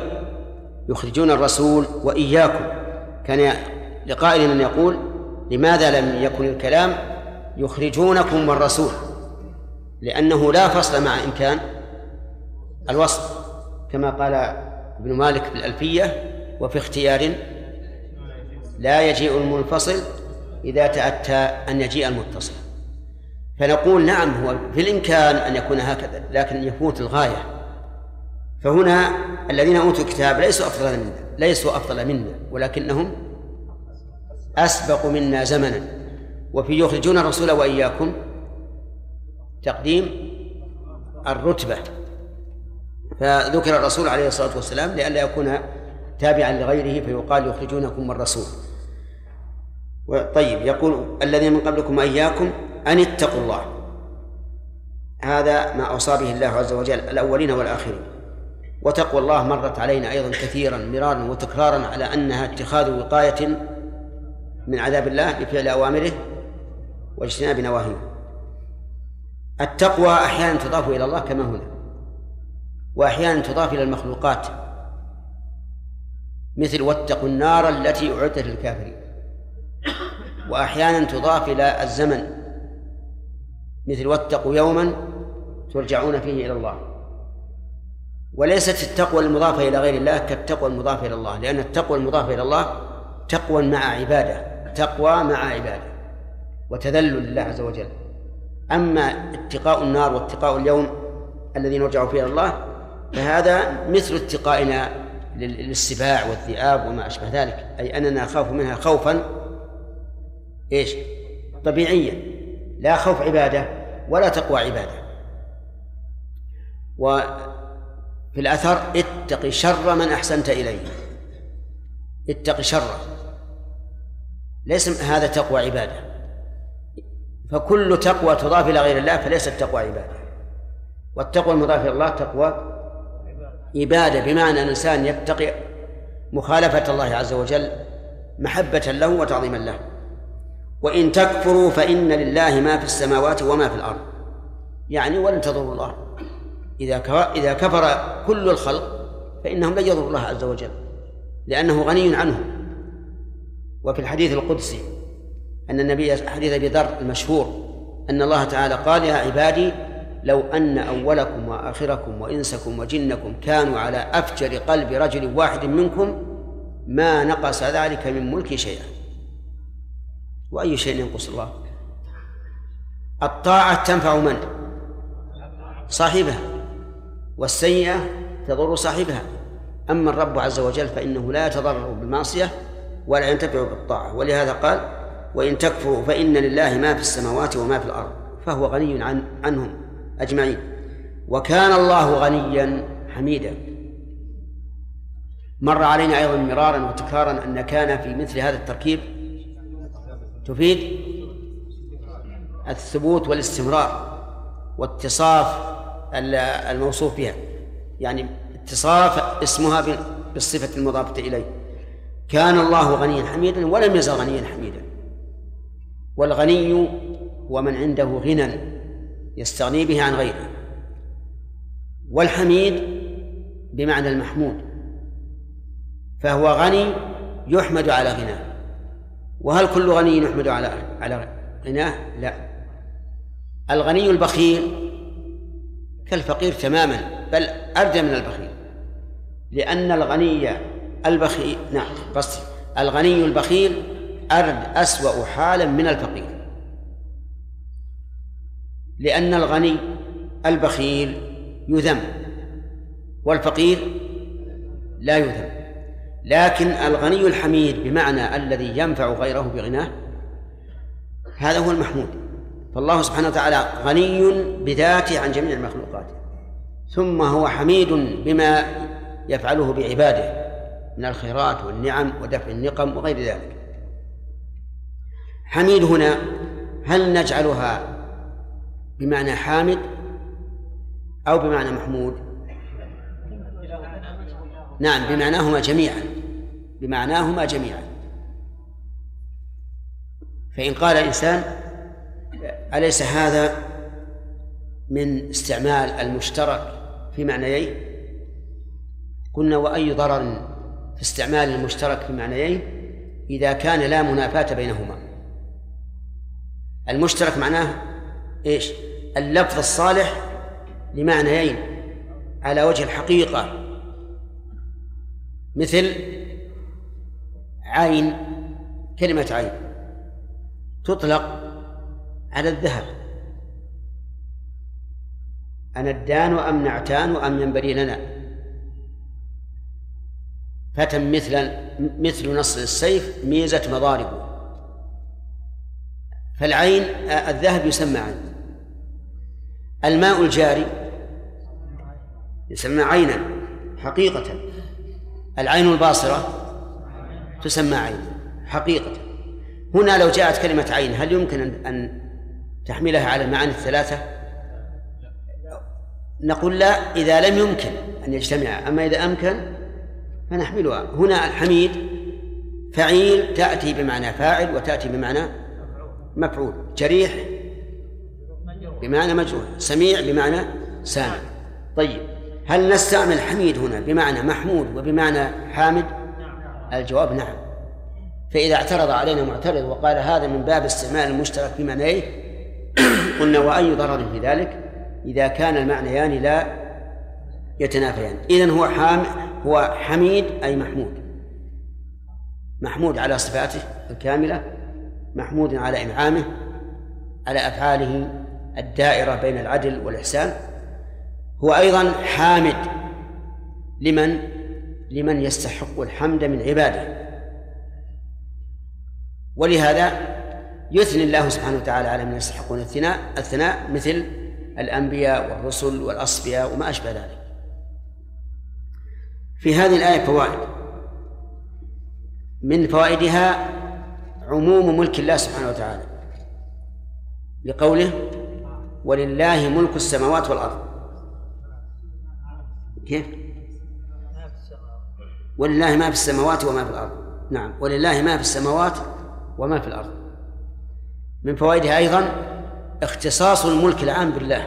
يخرجون الرسول وإياكم. كان لقائل أن يقول لماذا لم يكن الكلام يخرجونكم والرسول لأنه لا فصل مع إمكان الوصل كما قال ابن مالك في الألفية وفي اختيار لا يجيء المنفصل إذا تأتى أن يجيء المتصل. فنقول نعم هو في الإمكان أن يكون هكذا لكن يفوت الغاية. فهنا الذين أوتوا الكتاب ليسوا أفضل منا ليسوا أفضل منا ولكنهم أسبق منا زمنا. وفي يخرجون الرسول وإياكم تقديم الرتبة. فذكر الرسول عليه الصلاة والسلام لئلا يكون تابعا لغيره فيقال يخرجونكم الرسول طيب يقول الذين من قبلكم وإياكم أن اتقوا الله. هذا ما أوصى به الله عز وجل الأولين والآخرين. وتقوى الله مرت علينا أيضا كثيرا مرارا وتكرارا على أنها اتخاذ وقاية من عذاب الله بفعل أوامره واجتناب نواهيه. التقوى أحيانا تضاف إلى الله كما هنا وأحيانا تضاف إلى المخلوقات مثل واتقوا النار التي أعدت للكافرين وأحيانا تضاف إلى الزمن مثل واتقوا يوما ترجعون فيه إلى الله. وليست التقوى المضافة إلى غير الله كالتقوى المضافة إلى الله لأن التقوى المضافة إلى الله تقوى مع عبادة تقوى مع عبادة وتذلل لله عز وجل. أما اتقاء النار واتقاء اليوم الذي نرجع فيه إلى الله فهذا مثل اتقائنا لل- للسباع والذئاب وما أشبه ذلك. أي أننا نخاف منها خوفا. إيش؟ طبيعيا. لا خوف عبادة ولا تقوى عبادة. وفي الأثر اتق شر من أحسنت إليه. اتق شره ليس هذا تقوى عبادة. فكل تقوى تضاف إلى غير الله فليست تقوى عبادة. والتقوى المضافة إلى الله تقوى عبادة بمعنى أن الإنسان يتقي مخالفة الله عز وجل محبة له وتعظيما له. وإن تكفروا فإن لله ما في السماوات وما في الأرض. يعني ولن تضروا الله. إذا إذا كفر كل الخلق فإنهم لن يضروا الله عز وجل لأنه غني عنهم. وفي الحديث القدسي أن النبي حديث أبي ذر المشهور أن الله تعالى قال يا عبادي لو أن أولكم وآخركم وإنسكم وجنكم كانوا على أفجر قلب رجل واحد منكم ما نقص ذلك من ملكي شيئا. وأي شيء ينقص الله؟ الطاعة تنفع من؟ صاحبها. والسيئة تضر صاحبها. أما الرب عز وجل فإنه لا يتضرر بالمعصية ولا ينتفع بالطاعة. ولهذا قال وإن تكفروا فإن لله ما في السماوات وما في الأرض فهو غني عن عنهم أجمعين. وكان الله غنيا حميدا. مر علينا أيضا مرارا وتكرارا أن كان في مثل هذا التركيب. تفيد؟ الثبوت والاستمرار واتصاف الموصوف بها. يعني اتصاف اسمها بالصفة المضافة إليه. كان الله غنيا حميدا ولم يزل غنيا حميدا. والغني هو من عنده غنى يستغني به عن غيره. والحميد بمعنى المحمود فهو غني يحمد على غناه. وهل كل غني يحمد على على غناه؟ لا. الغني البخيل كالفقير تماما بل أردى من البخيل لأن الغني البخيل نعم قصدي الغني البخيل أرد أسوأ حالا من الفقير. لأن الغني البخيل يذم والفقير لا يذم. لكن الغني الحميد بمعنى الذي ينفع غيره بغناه هذا هو المحمود. فالله سبحانه وتعالى غني بذاته عن جميع المخلوقات ثم هو حميد بما يفعله بعباده من الخيرات والنعم ودفع النقم وغير ذلك. حميد هنا هل نجعلها بمعنى حامد أو بمعنى محمود؟ نعم بمعناهما جميعا بمعناهما جميعا. فإن قال الإنسان أليس هذا من استعمال المشترك في معنيين؟ قلنا وأي ضرر في استعمال المشترك في معنيين إذا كان لا منافاة بينهما؟ المشترك معناه إيش؟ اللفظ الصالح لمعنيين. على وجه الحقيقة. مثل عين كلمة عين. تطلق على الذهب. أندان أم نعتان أم ينبغي لنا؟ فتى مثل مثل نصر السيف ميزة مضاربه. فالعين الذهب يسمى عين. الماء الجاري يسمى عينا حقيقة. العين الباصرة تسمى عين حقيقة. هنا لو جاءت كلمة عين هل يمكن أن تحملها على المعاني الثلاثة؟ نقول لا إذا لم يمكن أن يجتمعا أما إذا أمكن فنحملها. هنا الحميد فعيل تأتي بمعنى فاعل وتأتي بمعنى مفعول جريح بمعنى مجروح سميع بمعنى سامع. طيب هل نستعمل حميد هنا بمعنى محمود وبمعنى حامد؟ الجواب نعم. فإذا اعترض علينا معترض وقال هذا من باب استعمال المشترك في معنيه قلنا وأي ضرر في ذلك؟ إذا كان المعنيان لا يتنافيان. إذن هو حام هو حميد أي محمود؟ محمود على صفاته الكاملة. محمود على إنعامه على أفعاله الدائرة بين العدل والإحسان. هو أيضا حامد لمن لمن يستحق الحمد من عباده. ولهذا يثني الله سبحانه وتعالى على من يستحقون الثناء الثناء مثل الأنبياء والرسل والأصفياء وما أشبه ذلك. في هذه الآية فوائد. من فوائدها عموم ملك الله سبحانه وتعالى. لقوله ولله ملك السماوات والأرض كيف؟ ولله ما في السماوات وما في الأرض نعم. ولله ما في السماوات وما في الأرض من فوائدها أيضا اختصاص الملك العام بالله.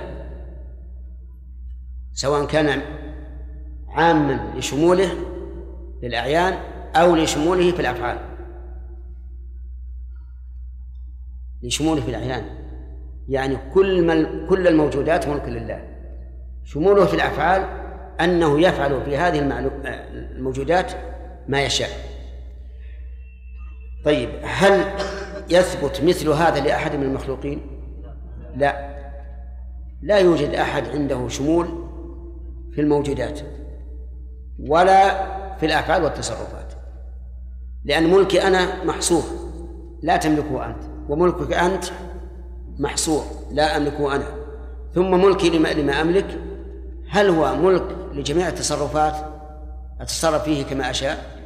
سواء كان عاما لشموله للأعيان أو لشموله في الأفعال. لشموله في الأعيان. يعني كل مل كل الموجودات ملك لله. شموله في الأفعال أنه يفعل في هذه الموجودات ما يشاء. طيب هل يثبت مثل هذا لأحد من المخلوقين؟ لا. لا يوجد أحد عنده شمول في الموجودات ولا في الأفعال والتصرفات. لأن ملكي أنا محصور لا تملكه أنت. وملكك أنت محصور لا أملكه أنا. ثم ملكي لما, لما أملك هل هو ملك لجميع التصرفات؟ أتصرف فيه كما أشاء؟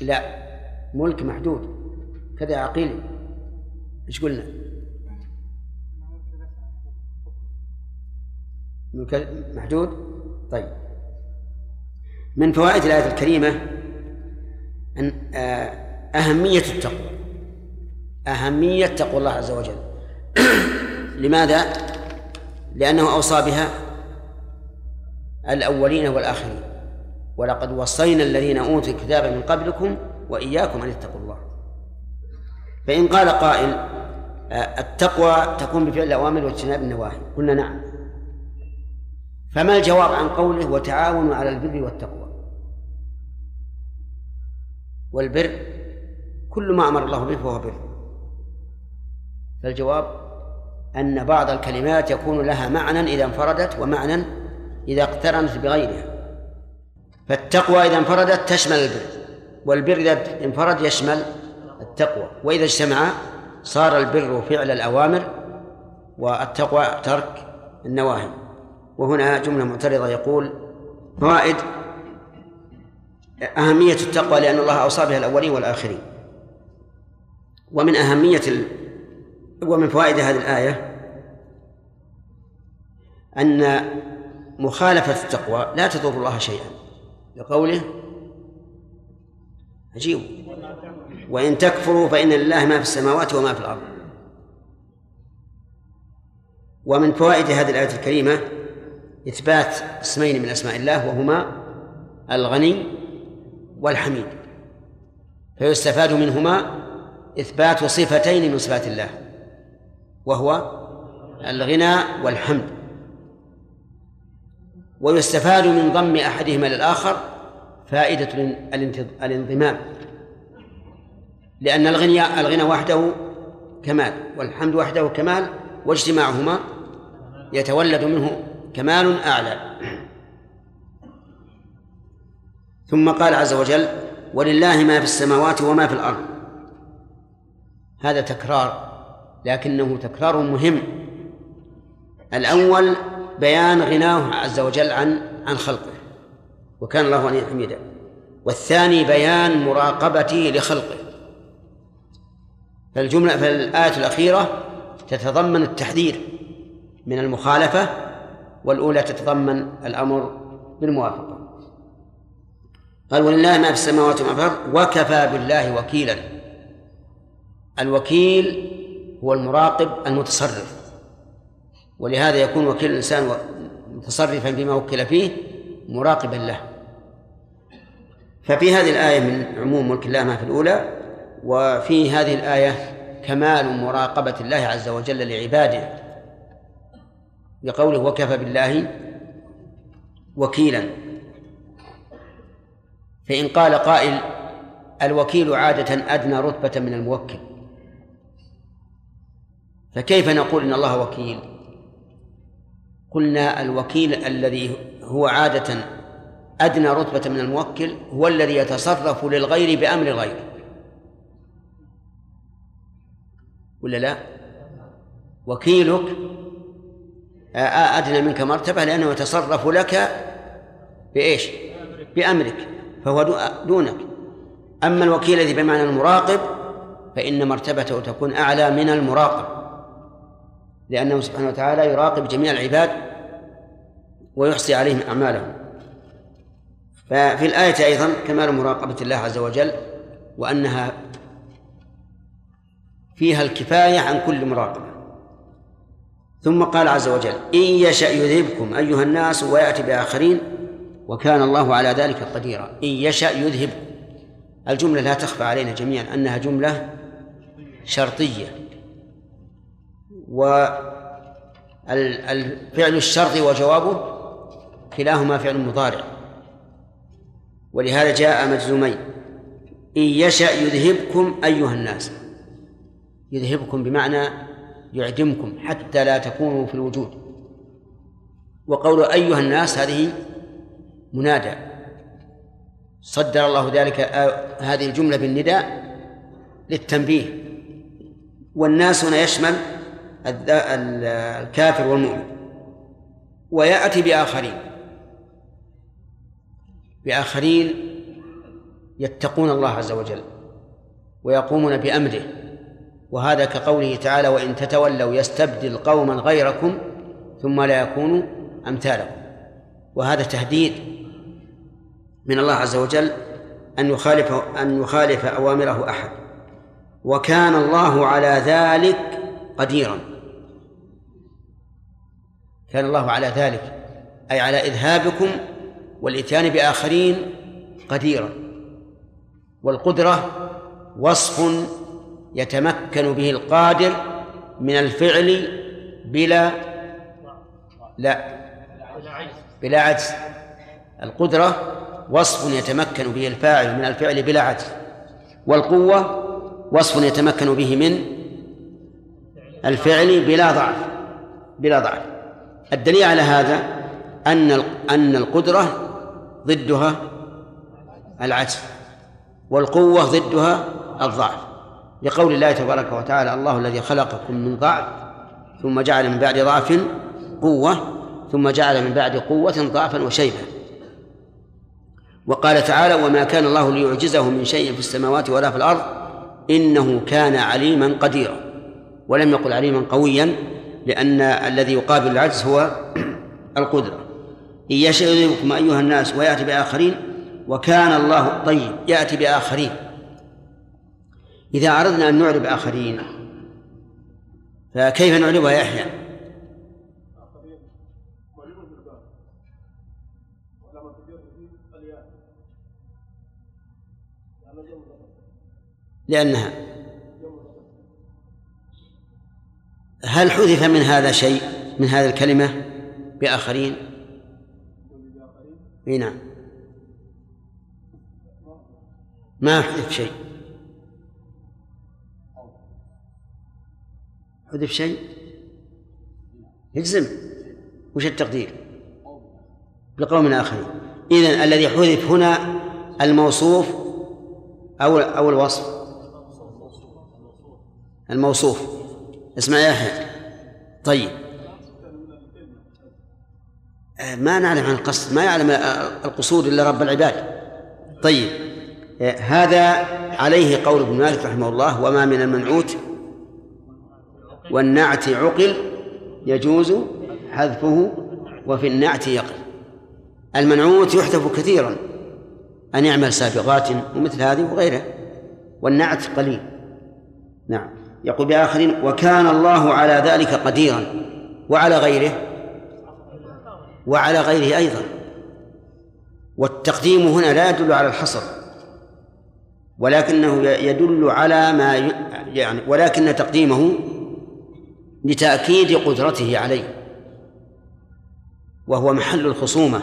لا. ملك محدود. كذا عقيل إيش قلنا؟ ملك محدود؟ طيب. من فوائد الآية الكريمة أن أهمية التقوى. أهمية تقوى الله عز وجل. لماذا؟ لأنه أوصى بها الأولين والآخرين. ولقد وصينا الذين أوتوا الكتاب من قبلكم وإياكم أن اتقوا الله. فإن قال قائل آه، التقوى تكون بفعل الأوامر واجتناب النواهي. قلنا نعم. فما الجواب عن قوله وتعاونوا على البر والتقوى؟ والبر كل ما أمر الله به فهو بر. فالجواب أن بعض الكلمات يكون لها معنى إذا انفردت ومعنى إذا اقترنت بغيرها. فالتقوى إذا انفردت تشمل البر والبر إذا انفرد يشمل التقوى. وإذا اجتمع صار البر فعل الأوامر والتقوى ترك النواهي. وهنا جملة معترضة يقول فوائد أهمية التقوى لأن الله أوصى بها الأولين والآخرين. ومن أهمية. ومن فوائد هذه الآية أن مخالفة التقوى لا تضر الله شيئا. لقوله عجيب. وإن تكفروا فإن لله ما في السماوات وما في الأرض. ومن فوائد هذه الآية الكريمة إثبات اسمين من أسماء الله وهما الغني والحميد. فيستفاد منهما إثبات صفتين من صفات الله. وهو الغنى والحمد. ويستفاد من ضم أحدهما للآخر فائدة الانضمام. لأن الغنى الغنى وحده كمال والحمد وحده كمال واجتماعهما يتولد منه كمال أعلى. ثم قال عز وجل ولله ما في السماوات وما في الأرض. هذا تكرار لكنه تكرار مهم. الأول بيان غناه عز وجل عن عن خلقه وكان الله غنيا حميدا. والثاني بيان مراقبته لخلقه. فالجملة فالآية الأخيرة تتضمن التحذير من المخالفة والأولى تتضمن الأمر بالموافقة. قال ولله ما في السماوات وما في الأرض وكفى بالله وكيلا. الوكيل هو المراقب المتصرف. ولهذا يكون وكيل الإنسان متصرفا بما وكل فيه مراقبا له. ففي هذه الآية من عموم ملك الله ما في الأولى وفي هذه الآية كمال مراقبة الله عز وجل لعباده. لقوله وكفى بالله وكيلا. فإن قال قائل الوكيل عادة أدنى رتبة من الموكل. فكيف نقول إن الله وكيل؟ قلنا الوكيل الذي هو عادة أدنى رتبة من الموكل هو الذي يتصرف للغير بأمر الغير. ولا لا؟ وكيلك أدنى منك مرتبة لأنه يتصرف لك بإيش؟ بأمرك فهو دونك. أما الوكيل الذي بمعنى المراقب فإن مرتبته تكون أعلى من المراقب. لأنه سبحانه وتعالى يراقب جميع العباد ويحصي عليهم أعمالهم. ففي الآية أيضا كمال مراقبة الله عز وجل وأنها فيها الكفاية عن كل مراقبة. ثم قال عز وجل إن يشأ يذهبكم أيها الناس ويأتي بآخرين وكان الله على ذلك قديرا. إن يشأ يذهب الجملة لا تخفى علينا جميعا أنها جملة شرطية. والفعل الشرط وجوابه كلاهما فعل مضارع. ولهذا جاء مجزومين. إن يشأ يذهبكم أيها الناس. يذهبكم بمعنى يعدمكم حتى لا تكونوا في الوجود. وقول أيها الناس هذه منادى. صدر الله ذلك هذه الجملة بالنداء للتنبيه. والناس هنا يشمل الكافر والمؤمن. ويأتي بآخرين. بآخرين يتقون الله عز وجل ويقومون بأمره. وهذا كقوله تعالى وإن تتولوا يستبدل قوما غيركم ثم لا يكونوا أمثالكم. وهذا تهديد من الله عز وجل أن يخالف أن يخالف أوامره أحد. وكان الله على ذلك قديرا. كان الله على ذلك أي على إذهابكم والإتيان بآخرين قديرا. والقدرة وصف يتمكن به القادر من الفعل بلا لا بلا عجز. القدرة وصف يتمكن به الفاعل من الفعل بلا عجز. والقوة وصف يتمكن به من الفعل بلا ضعف بلا ضعف. الدليل على هذا أن أن القدرة ضدها العجز والقوة ضدها الضعف. لقول الله تبارك وتعالى الله الذي خلقكم من ضعف ثم جعل من بعد ضعف قوة ثم جعل من بعد قوة ضعفا وشيبة وقال تعالى وما كان الله ليعجزه من شيء في السماوات ولا في الأرض إنه كان عليما قديرا. ولم يقل عليما قويا لأن الذي يقابل العجز هو القدرة إن يشاء يذهبكم أيها الناس ويأتي بآخرين وكان الله طيب يأتي بآخرين إذا أردنا أن نعرب آخرين فكيف نعربها يحيى؟ لأنها هل حذف من هذا شيء من هذه الكلمة بآخرين؟ إي نعم. ما حذف شيء. حذف شيء؟ يجزم. وش التقدير؟ بقوم آخرين إذن الذي حذف هنا الموصوف أو أو الوصف؟ الموصوف. اسمع يا أحمد طيب. آه، ما نعلم عن القصد ما يعلم القصود إلا رب العباد. طيب. آه، هذا عليه قول ابن مالك رحمه الله وما من المنعوت. والنعت عقل يجوز حذفه وفي النعت يقل. المنعوت يحذف كثيرا أن يعمل سابغات ومثل هذه وغيره والنعت قليل. نعم. يقول بآخرين وكان الله على ذلك قديرا وعلى غيره وعلى غيره أيضا. والتقديم هنا لا يدل على الحصر ولكنه يدل على ما يعني ولكن تقديمه لتأكيد قدرته عليه وهو محل الخصومة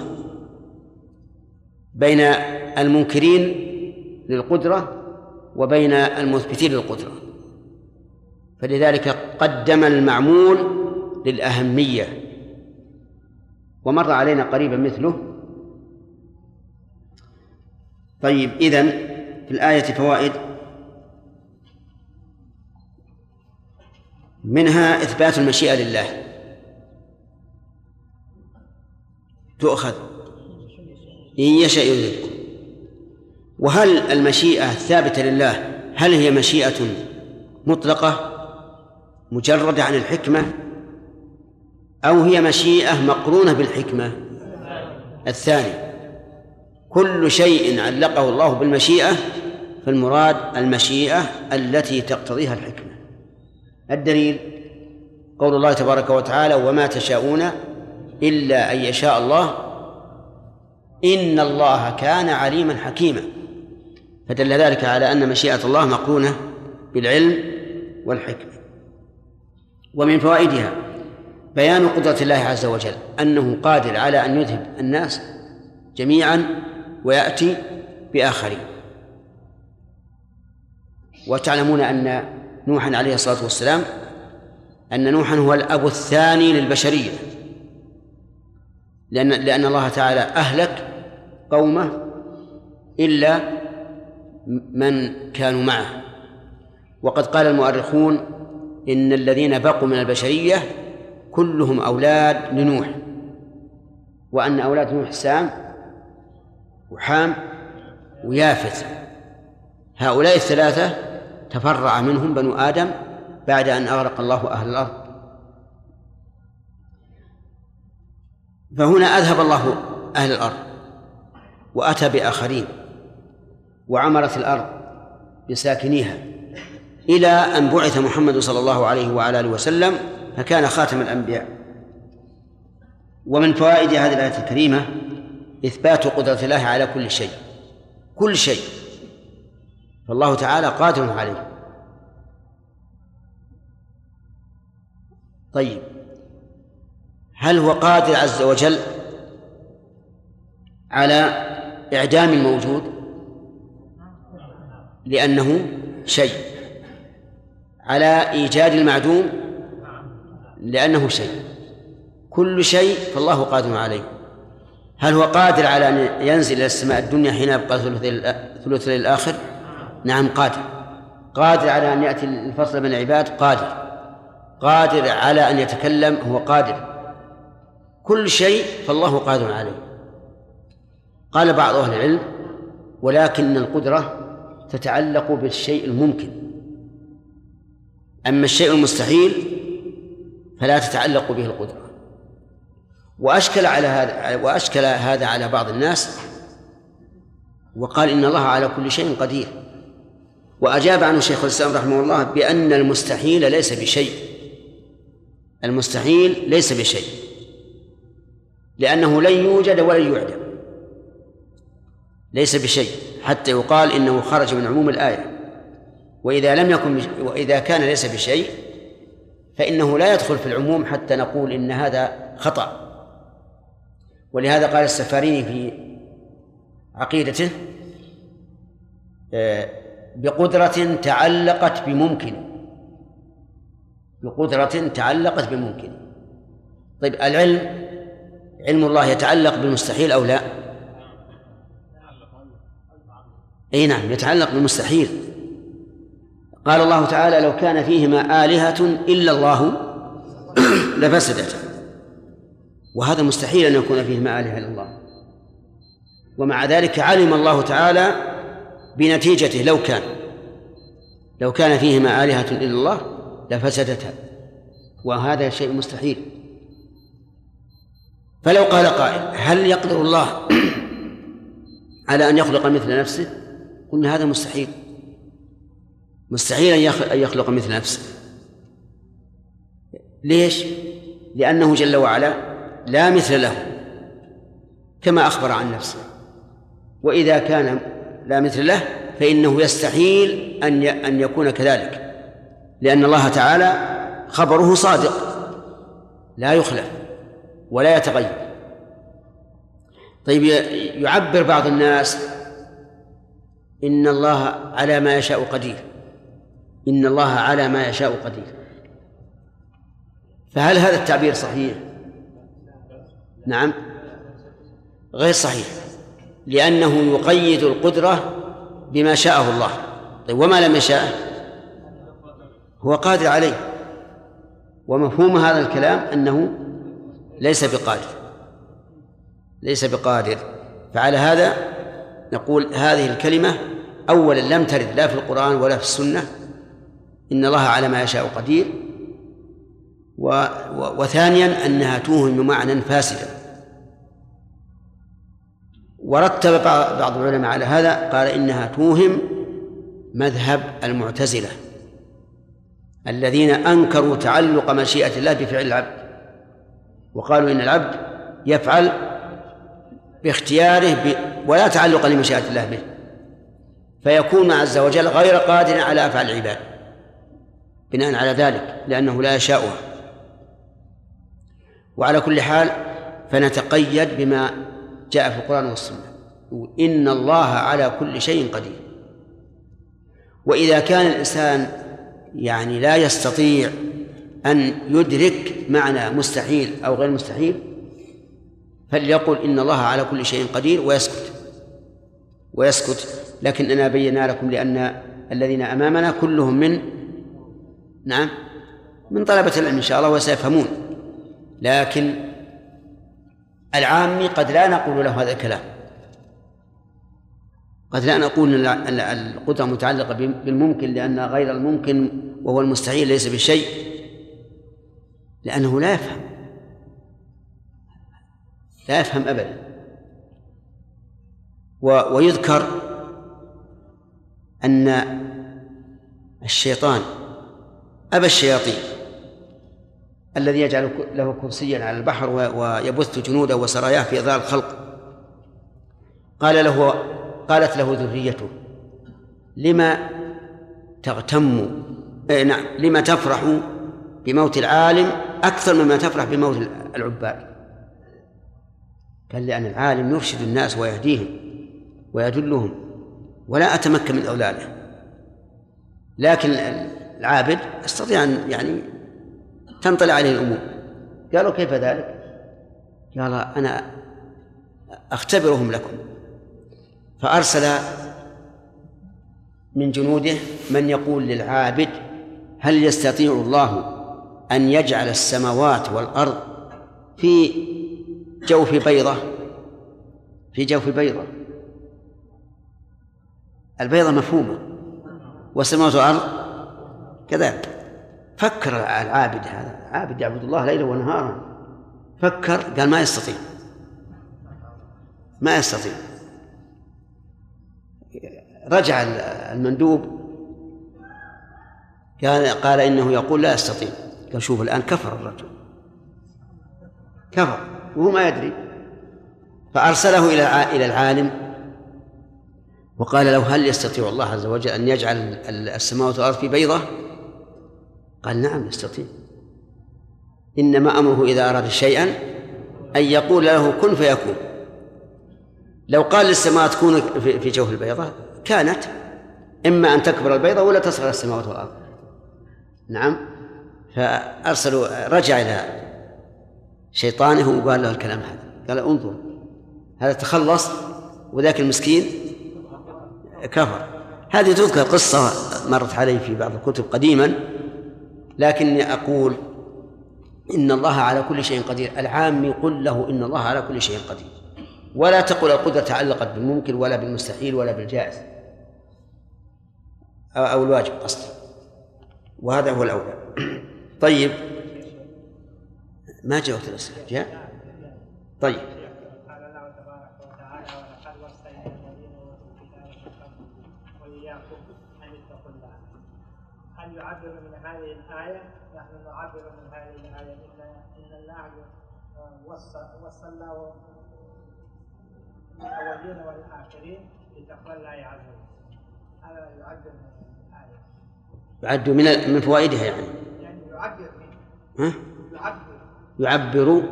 بين المنكرين للقدرة وبين المثبتين للقدرة. فلذلك قدم المعمول للأهمية. ومر علينا قريبا مثله. طيب إذن في الآية فوائد. منها إثبات المشيئة لله. تؤخذ. إن يشاء يذهبكم وهل المشيئة الثابتة لله؟ هل هي مشيئة مطلقة؟ مجردة عن الحكمة أو هي مشيئة مقرونة بالحكمة. الثاني كل شيء علقه الله بالمشيئة فالمراد المشيئة التي تقتضيها الحكمة. الدليل قول الله تبارك وتعالى وما تشاءون إلا أن يشاء الله. إن الله كان عليما حكيما. فدل ذلك على أن مشيئة الله مقرونة بالعلم والحكمة. ومن فوائدها بيان قدرة الله عز وجل أنه قادر على أن يذهب الناس جميعا ويأتي بآخرين. وتعلمون أن نوحا عليه الصلاة والسلام أن نوحا هو الأب الثاني للبشرية. لأن لأن الله تعالى أهلك قومه إلا من كانوا معه. وقد قال المؤرخون إن الذين بقوا من البشرية كلهم أولاد لنوح. وأن أولاد نوح سام وحام ويافث. هؤلاء الثلاثة تفرع منهم بنو آدم بعد أن أغرق الله أهل الأرض. فهنا أذهب الله أهل الأرض وأتى بآخرين وعمرت الأرض بساكنيها. إلى أن بعث محمد صلى الله عليه وعلى آله وسلم فكان خاتم الأنبياء. ومن فوائد هذه الآية الكريمة إثبات قدرة الله على كل شيء. كل شيء. فالله تعالى قادر عليه. طيب. هل هو قادر عز وجل على إعدام الموجود؟ لأنه شيء. على إيجاد المعدوم لأنه شيء. كل شيء فالله قادر عليه. هل هو قادر على أن ينزل إلى السماء الدنيا حين يبقى ثلث الليل الآخر نعم قادر. قادر على أن يأتي الفصل بين العباد؟ قادر. قادر على أن يتكلم؟ هو قادر. كل شيء فالله قادر عليه. قال بعض أهل العلم ولكن القدرة تتعلق بالشيء الممكن. أما الشيء المستحيل فلا تتعلق به القدرة. وأشكل على هذا وأشكل هذا على بعض الناس وقال إن الله على كل شيء قدير. وأجاب عنه شيخ الإسلام رحمه الله بأن المستحيل ليس بشيء. المستحيل ليس بشيء. لأنه لن يوجد ولن يعدم ليس بشيء. حتى يقال إنه خرج من عموم الآية. وإذا لم يكن وإذا كان ليس بشيء فإنه لا يدخل في العموم حتى نقول إن هذا خطأ. ولهذا قال السفاريني في عقيدته آه، بقدرة تعلقت بممكن. بقدرة تعلقت بممكن. طيب العلم علم الله يتعلق بالمستحيل أو لا؟ أي نعم يتعلق بالمستحيل. قال الله تعالى لو كان فيهما آلهة إلا الله لفسدتا وهذا مستحيل أن يكون فيهما آلهة إلا الله. ومع ذلك علم الله تعالى بنتيجته لو كان. لو كان فيهما آلهة إلا الله لفسدتا وهذا شيء مستحيل. فلو قال قائل هل يقدر الله على أن يخلق مثل نفسه؟ قلنا هذا مستحيل. مستحيل أن يخلق مثل نفسه. ليش؟ لأنه جل وعلا لا مثل له كما أخبر عن نفسه. وإذا كان لا مثل له فإنه يستحيل أن أن يكون كذلك لأن الله تعالى خبره صادق لا يخلف ولا يتغير. طيب يعبر بعض الناس إن الله على ما يشاء قدير. إن الله على ما يشاء قدير. فهل هذا التعبير صحيح؟ نعم. غير صحيح. لأنه يقيد القدرة بما شاءه الله. طيب وما لم يشاء هو قادر عليه. ومفهوم هذا الكلام أنه ليس بقادر. ليس بقادر. فعلى هذا نقول هذه الكلمة أولا لم ترد لا في القرآن ولا في السنة. إن الله على ما يشاء قدير. و و وثانيا أنها توهم بمعنى فاسدا. ورتب بعض العلماء على هذا قال إنها توهم مذهب المعتزلة الذين أنكروا تعلق مشيئة الله بفعل العبد وقالوا إن العبد يفعل باختياره ولا تعلق لمشيئة الله به فيكون عز وجل غير قادر على أفعال العباد. بناء على ذلك لأنه لا يشاؤها وعلى كل حال فنتقيد بما جاء في القرآن والسنة. إن الله على كل شيء قدير. وإذا كان الإنسان يعني لا يستطيع أن يدرك معنى مستحيل أو غير مستحيل فليقل إن الله على كل شيء قدير ويسكت. ويسكت. لكننا بينا لكم لأن الذين أمامنا كلهم من نعم من طلبة العلم إن شاء الله وسيفهمون. لكن العامي قد لا نقول له هذا الكلام. قد لا نقول أن القدرة متعلقة بالممكن لأن غير الممكن وهو المستحيل ليس بشيء. لأنه لا يفهم. لا يفهم أبدا. ويذكر أن الشيطان أبى الشياطين الذي يجعل له كرسيا على البحر ويبث جنوده وسراياه في إضاءة الخلق. قال له قالت له ذريته لما تغتم إيه نعم لما تفرح بموت العالم أكثر مما تفرح بموت العباد؟ قال لأن العالم يرشد الناس ويهديهم ويدلهم ولا أتمكن من أولاده. لكن العابد يستطيع أن يعني تنطلع عليه الأمور. قالوا كيف ذلك؟ قال أنا أختبرهم لكم. فأرسل من جنوده من يقول للعابد هل يستطيع الله أن يجعل السماوات والأرض في جوف بيضة؟ في جوف بيضة. البيضة مفهومة. والسماوات والأرض كذلك فكر العابد هذا. عابد يعبد الله ليلا ونهارا. فكر قال ما يستطيع. ما يستطيع. رجع المندوب. قال قال إنه يقول لا يستطيع. قال شوف الآن كفر الرجل. كفر. وهو ما يدري. فأرسله إلى إلى العالم. وقال له هل يستطيع الله عز وجل أن يجعل السماوات والأرض في بيضة؟ قال نعم يستطيع انما امره إذا أراد شيئا أن يقول له كن فيكون. لو قال للسماء تكون في جوف البيضة كانت. إما أن تكبر البيضة ولا تصغر السماوات والأرض. نعم. فأرسلوا رجع إلى شيطانه وقال له الكلام هذا. قال انظر هذا تخلص وذاك المسكين كفر. هذه تذكر قصة مرت علي في بعض الكتب قديما. لكني أقول إن الله على كل شيء قدير. العام قل له إن الله على كل شيء قدير. ولا تقل القدرة تعلقت بالممكن ولا بالمستحيل ولا بالجائز. أو الواجب قصدي وهذا هو الأولى. طيب. ما جاءت الأسئلة جاء؟ طيب. هذه الايه نحن نعبر من هذه الايه ان إن الله وصى وصى الله الاولين والآخرين بتقوى الله عز وجل. هذا يعبر من الآية. يعد من من فوائدها يعني. يعني يعبر ها؟ يعبر. يعبر.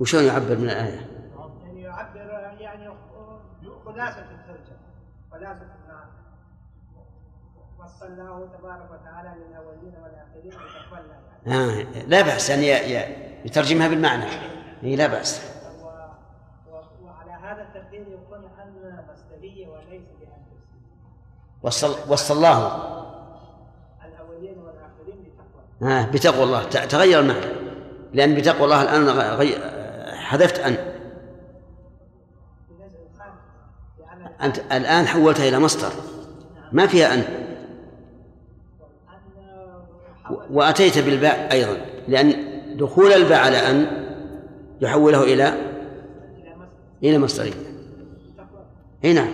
وشلون يعبر من الآية؟ يعني يعبر يعني خلاصة الترجمة. خلاصة الله تبارك وتعالى للأولين والآخرين بتقوى الله يعني. آه لا بأس أن ي- ي- يترجمها بالمعنى. إيه لا. و... وعلى هذا التقدير يكون أن مصدرية وليس تفسير وصل وصل الله الأولين والآخرين بتقوى. آه بتقوى الله. تغير المعنى. لأن بتقوى الله غي... حذفت لأن أنت الآن حولتها إلى مصدر. ما فيها أن. وأتيت بالباء أيضا لأن دخول الباء على أن يحوله إلى إلى مصدرية أي نعم.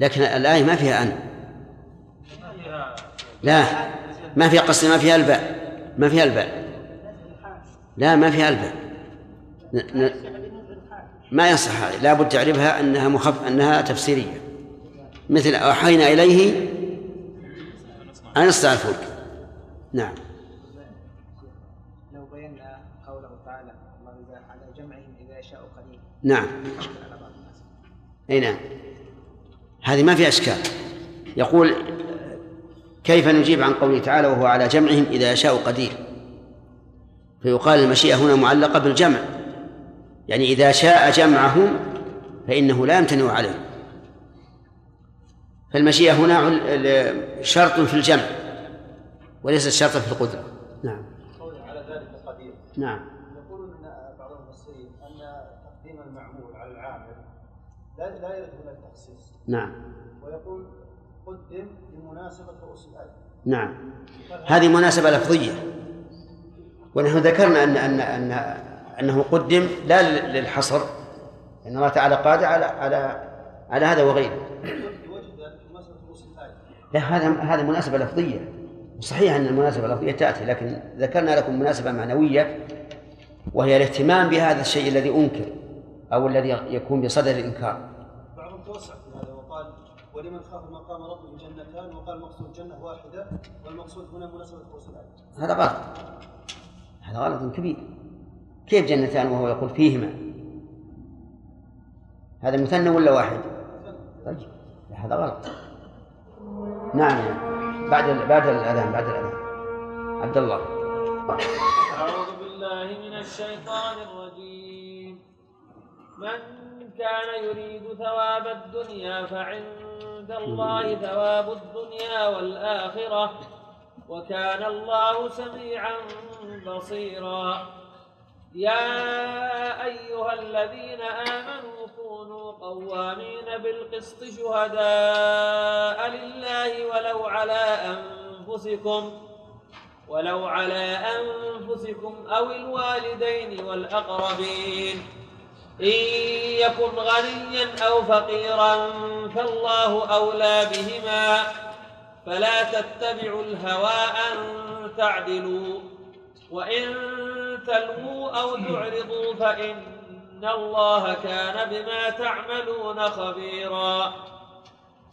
لكن الآية ما فيها أن. لا ما فيها قصد ما فيها الباء. ما فيها الباء. لا ما فيها الباء. ما يصح هذا لا بد تعرفها أنها مخف أنها تفسيرية. مثل أوحينا إليه أن يصنع الفلك نعم. لو بينا قوله تعالى الله على جمعهم إذا يشاء قليل. نعم. أي نعم. هذه ما في أشكال. يقول كيف نجيب عن قوله تعالى وهو على جمعهم إذا يشاء قدير؟ فيقال المشيئة هنا معلقة بالجمع. يعني إذا شاء جمعهم فإنه لا يمتنع عليه فالمشيئة هنا شرط في الجمع. وليست شرطا في القدرة. نعم. على ذلك قدير نعم. يقول إن بعض المفسرين أن تقديم المعمول على العامل لا لا يرد من التخصيص. نعم. ويقول قدم لمناسبه رؤوس الآية نعم. هذه مناسبة لفظية. ونحن ذكرنا أن أن أن أنه قدم لا لل- للحصر إن الله تعالى قادر على على على هذا وغيره. لا هذا هذا مناسبة لفظية. صحيح أن المناسبة اللفظية تأتي لكن ذكرنا لكم مناسبة معنوية وهي الاهتمام بهذا الشيء الذي أنكر أو الذي يكون بصدد الإنكار. بعضهم توسع في هذا وقال ولمن خاف مقام ربه جنتان؟ وقال مقصود جنة واحدة والمقصود هنا مناسبة رؤوس الآية هذا غلط. هذا غلط كبير. كيف جنتان وهو يقول فيهما؟ هذا مثنى ولا واحد؟ طيب هذا غلط. نعم. بعد بعد الأذان بعد الأذان. عبد الله. أعوذ بالله من الشيطان الرجيم. من كان يريد ثواب الدنيا فعند الله ثواب الدنيا والآخرة وكان الله سميعا بصيرا. يا أيها الذين آمنوا قوامين بالقسط شهداء لله ولو على أنفسكم ولو على أنفسكم أو الوالدين والأقربين. إن يكن غنيا أو فقيرا فالله أولى بهما. فلا تتبعوا الهوى أن تعدلوا وإن تلووا أو تعرضوا فإن الله كان بما تعملون خبيرا.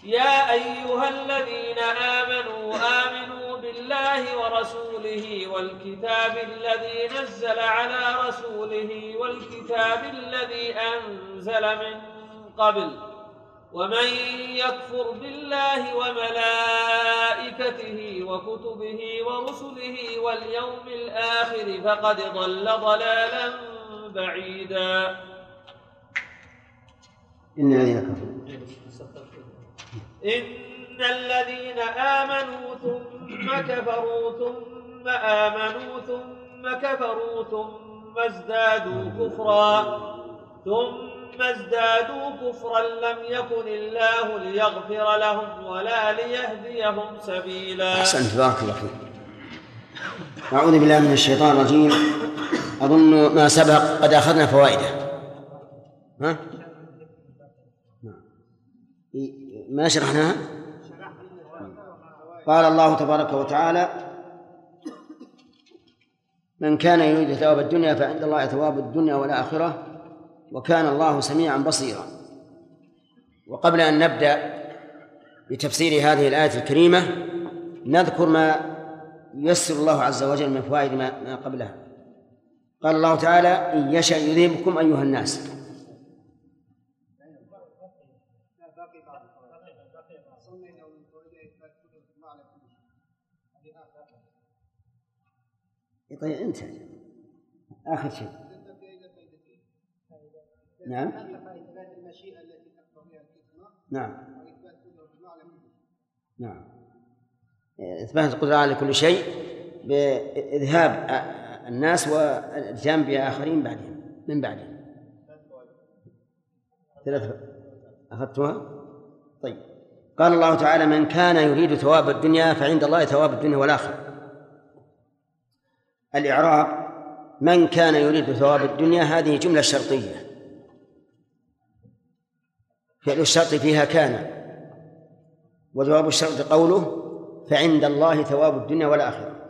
يا أيها الذين آمنوا آمنوا بالله ورسوله والكتاب الذي نزل على رسوله والكتاب الذي أنزل من قبل. ومن يكفر بالله وملائكته وكتبه ورسله واليوم الآخر فقد ضل ضلالا بعيدا. إن الذين كفروا. إن الذين آمنوا ثم كفروا ثم آمنوا ثم كفروا ثم ازدادوا كفرا ثم ازدادوا كفرا لم يكن الله ليغفر لهم ولا ليهديهم سبيلا. أحسنت بارك الله فيك. أعوذ بالله من الشيطان الرجيم. أظن ما سبق قد أخذنا فوائده ها؟ ما شرحناها؟ قال الله تبارك وتعالى من كان يريد ثواب الدنيا فعند الله ثواب الدنيا والآخرة وكان الله سميعا بصيرا وقبل أن نبدأ بتفسير هذه الآية الكريمة نذكر ما ييسر الله عز وجل من فوائد ما قبلها قال الله تعالى إن يشأ يذهبكم أيها الناس. طيب انتهى. آخر شيء. نعم. نعم. نعم. إثبات القدرة على كل شيء بإذهاب الناس والإتيان بآخرين بعدهم من بعدهم. ثلاث أخذتها؟ طيب. قال الله تعالى من كان يريد ثواب الدنيا فعند الله ثواب الدنيا والآخرة. الإعراب من كان يريد ثواب الدنيا هذه جملة شرطية. فعل الشرط فيها كان. وجواب الشرط قوله فعند الله ثواب الدنيا والآخرة.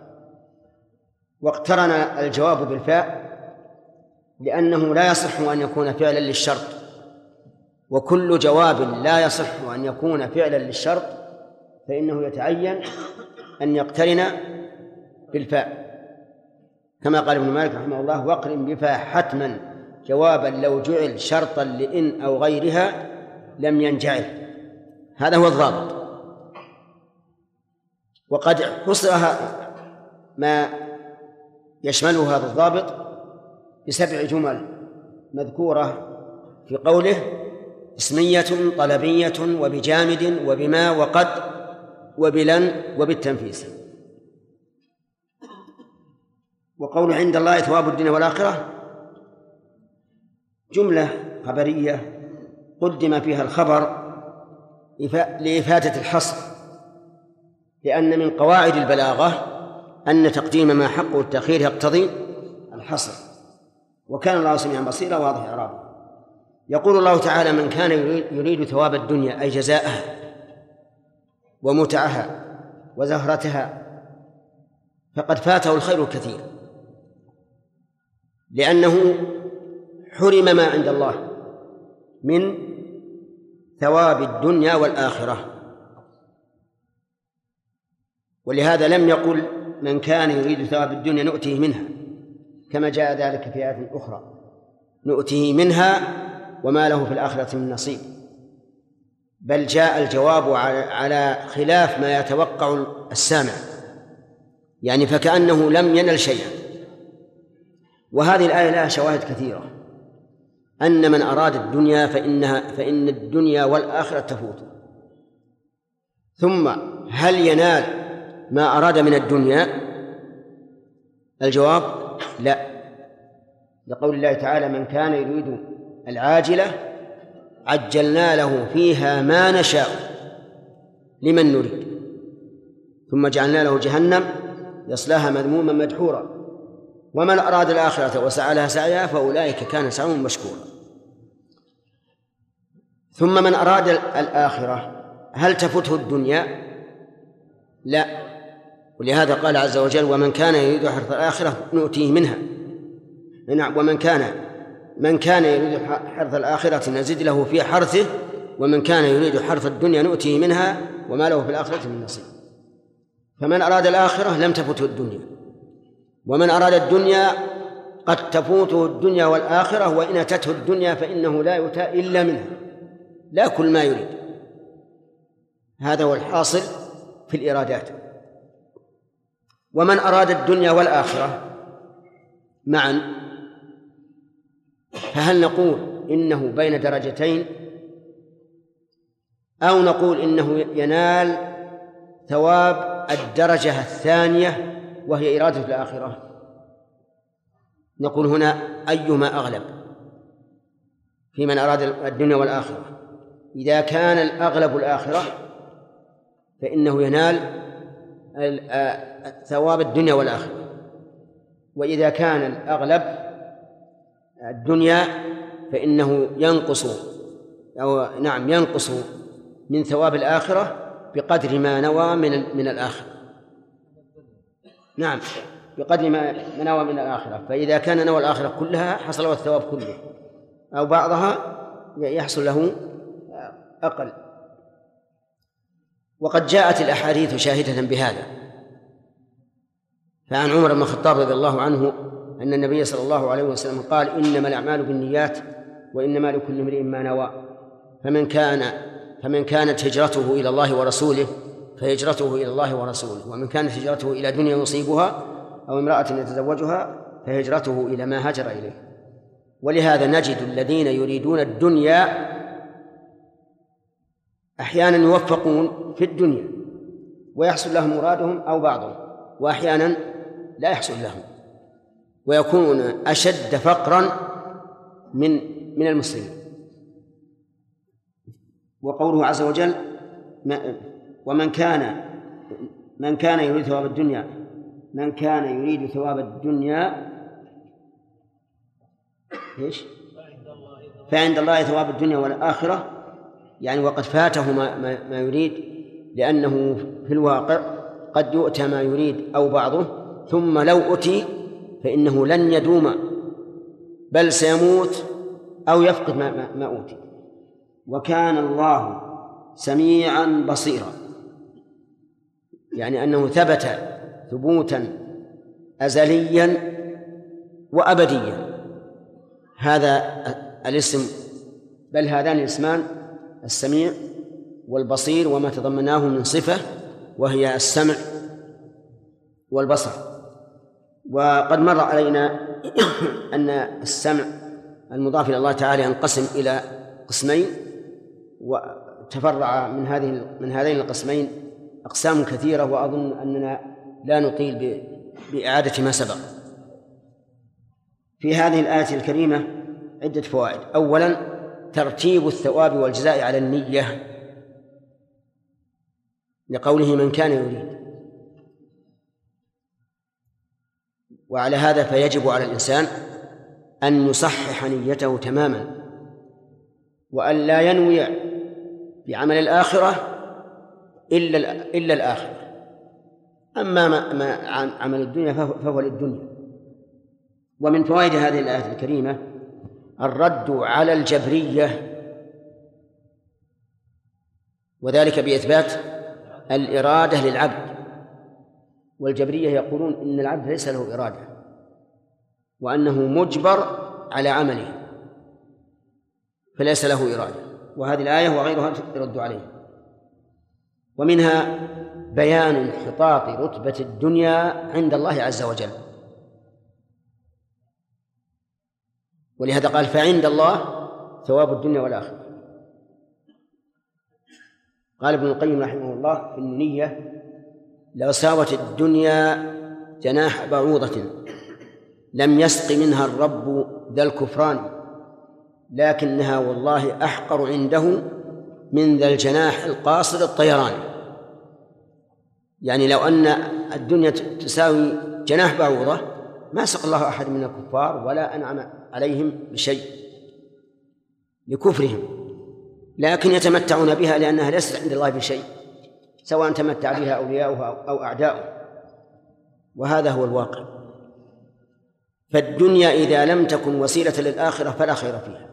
واقترن الجواب بالفاء لأنه لا يصح أن يكون فعلا للشرط. وكل جواب لا يصح أن يكون فعلا للشرط فإنه يتعين أن يقترن بالفاء. كما قال ابن مالك رحمه الله واقرن بفاء حتما جوابا لو جعل شرطا لإن أو غيرها لم ينجعل. هذا هو الضابط. وقد حصر ما يشمله هذا الضابط بسبع جمل مذكورة في قوله اسمية طلبية وبجامد وبما وقد وبلن وبالتنفيس. وقول عند الله ثواب الدنيا والآخرة جملة خبرية قدم فيها الخبر لإفادة الحصر لأن من قواعد البلاغة أن تقديم ما حقه التأخير يقتضي الحصر. وكان الله سميعا بصيرا واضح إعرابه. يقول الله تعالى من كان يريد ثواب الدنيا أي جزاءها ومتعها وزهرتها فقد فاته الخير الكثير. لأنه حرم ما عند الله من ثواب الدنيا والآخرة. ولهذا لم يقل من كان يريد ثواب الدنيا نؤتيه منها كما جاء ذلك في آية أخرى. نؤتيه منها وما له في الآخرة من نصيب. بل جاء الجواب على خلاف ما يتوقع السامع. يعني فكأنه لم ينل شيئا. وهذه الآية لها شواهد كثيرة. أن من أراد الدنيا فإنها فإن الدنيا والآخرة تفوت. ثم هل ينال ما أراد من الدنيا؟ الجواب لا. لقول الله تعالى من كان يريد العاجلة عجلنا له فيها ما نشاء لمن نريد. ثم جعلنا له جهنم يصلاها مذموما مدحورا. ومن أراد الآخرة وسعى لها سعيها فأولئك كان سعيهم مشكورا. ثم من أراد الآخرة هل تفته الدنيا؟ لا. ولهذا قال عز وجل ومن كان يريد حرث الآخرة نؤتيه منها. نعم ومن كان من كان يريد حرث الآخرة نزد له في حرثه ومن كان يريد حرث الدنيا نؤتيه منها وما له في الآخرة من نصيب. فمن أراد الآخرة لم تفته الدنيا. ومن أراد الدنيا قد تفوته الدنيا والآخرة وإن أتته الدنيا فإنه لا يؤتى إلا منها. لا كل ما يريد. هذا هو الحاصل في الإرادات. ومن أراد الدنيا والآخرة معا فهل نقول إنه بين درجتين؟ أو نقول إنه ينال ثواب الدرجة الثانية وهي إرادة الآخرة؟ نقول هنا أيما أغلب في من أراد الدنيا والآخرة؟ إذا كان الأغلب الآخرة فإنه ينال ثواب الدنيا والآخرة. وإذا كان الأغلب الدنيا فإنه ينقص أو نعم ينقص من ثواب الآخرة بقدر ما نوى من من الآخرة. نعم بقدر ما نوى من الآخرة. فإذا كان نوى الآخرة كلها حصل له الثواب كله أو بعضها يحصل له أقل. وقد جاءت الأحاديث شاهدة بهذا. فعن عمر بن الخطاب رضي الله عنه أن النبي صلى الله عليه وسلم قال إنما الأعمال بالنيات وإنما لكل امرئ ما نوى. فمن كان فمن كانت هجرته إلى الله ورسوله فهجرته إلى الله ورسوله. ومن كانت هجرته إلى دنيا يصيبها أو امرأة يتزوجها فهجرته إلى ما هاجر إليه. ولهذا نجد الذين يريدون الدنيا أحيانا يوفقون في الدنيا ويحصل لهم مرادهم أو بعضهم وأحيانا لا يحصل لهم ويكون أشد فقرا من من المسلمين وقوله عز وجل ومن كان من كان يريد ثواب الدنيا من كان يريد ثواب الدنيا إيش؟ فعند الله ثواب الدنيا والآخرة يعني وقد فاته ما, ما, ما يريد لأنه في الواقع قد يؤتى ما يريد أو بعضه ثم لو أتي فإنه لن يدوم بل سيموت أو يفقد ما, ما, ما أوتي. وكان الله سميعا بصيرا يعني أنه ثبت ثبوتا أزليا وأبديا. هذا الاسم بل هذان الاسمان السميع والبصير وما تضمناه من صفة وهي السمع والبصر. وقد مر علينا أن السمع المضاف إلى الله تعالى ينقسم إلى قسمين وتفرع من هذه من هذين القسمين أقسام كثيرة وأظن أننا لا نطيل بإعادة ما سبق. في هذه الآية الكريمة عدة فوائد. أولا ترتيب الثواب والجزاء على النية لقوله من كان يريد. وعلى هذا فيجب على الإنسان أن يصحح نيته تماما وأن لا ينوي بعمل الآخرة إلا إلا الآخرة. أما ما, ما عمل الدنيا فهو للدنيا. ومن فوائد هذه الآية الكريمة الرد على الجبرية. وذلك بإثبات الإرادة للعبد. والجبرية يقولون إن العبد ليس له إرادة وأنه مجبر على عمله فليس له إرادة. وهذه الآية وغيرها يرد عليه. ومنها بيان انحطاط رتبة الدنيا عند الله عز وجل. ولهذا قال فعند الله ثواب الدنيا والآخرة. قال ابن القيم رحمه الله في النية لو ساوت الدنيا جناح بعوضة لم يسق منها الرب ذا الكفران لكنها والله أحقر عنده من ذا الجناح القاصر الطيران. يعني لو أن الدنيا تساوي جناح بعوضة ما سقى الله أحد من الكفار ولا أنعم عليهم بشيء لكفرهم لكن يتمتعون بها لأنها ليست عند الله بشيء سواء تمتع بها أولياؤه أو أعداؤه. وهذا هو الواقع. فالدنيا إذا لم تكن وسيلة للآخرة فلا خير فيها.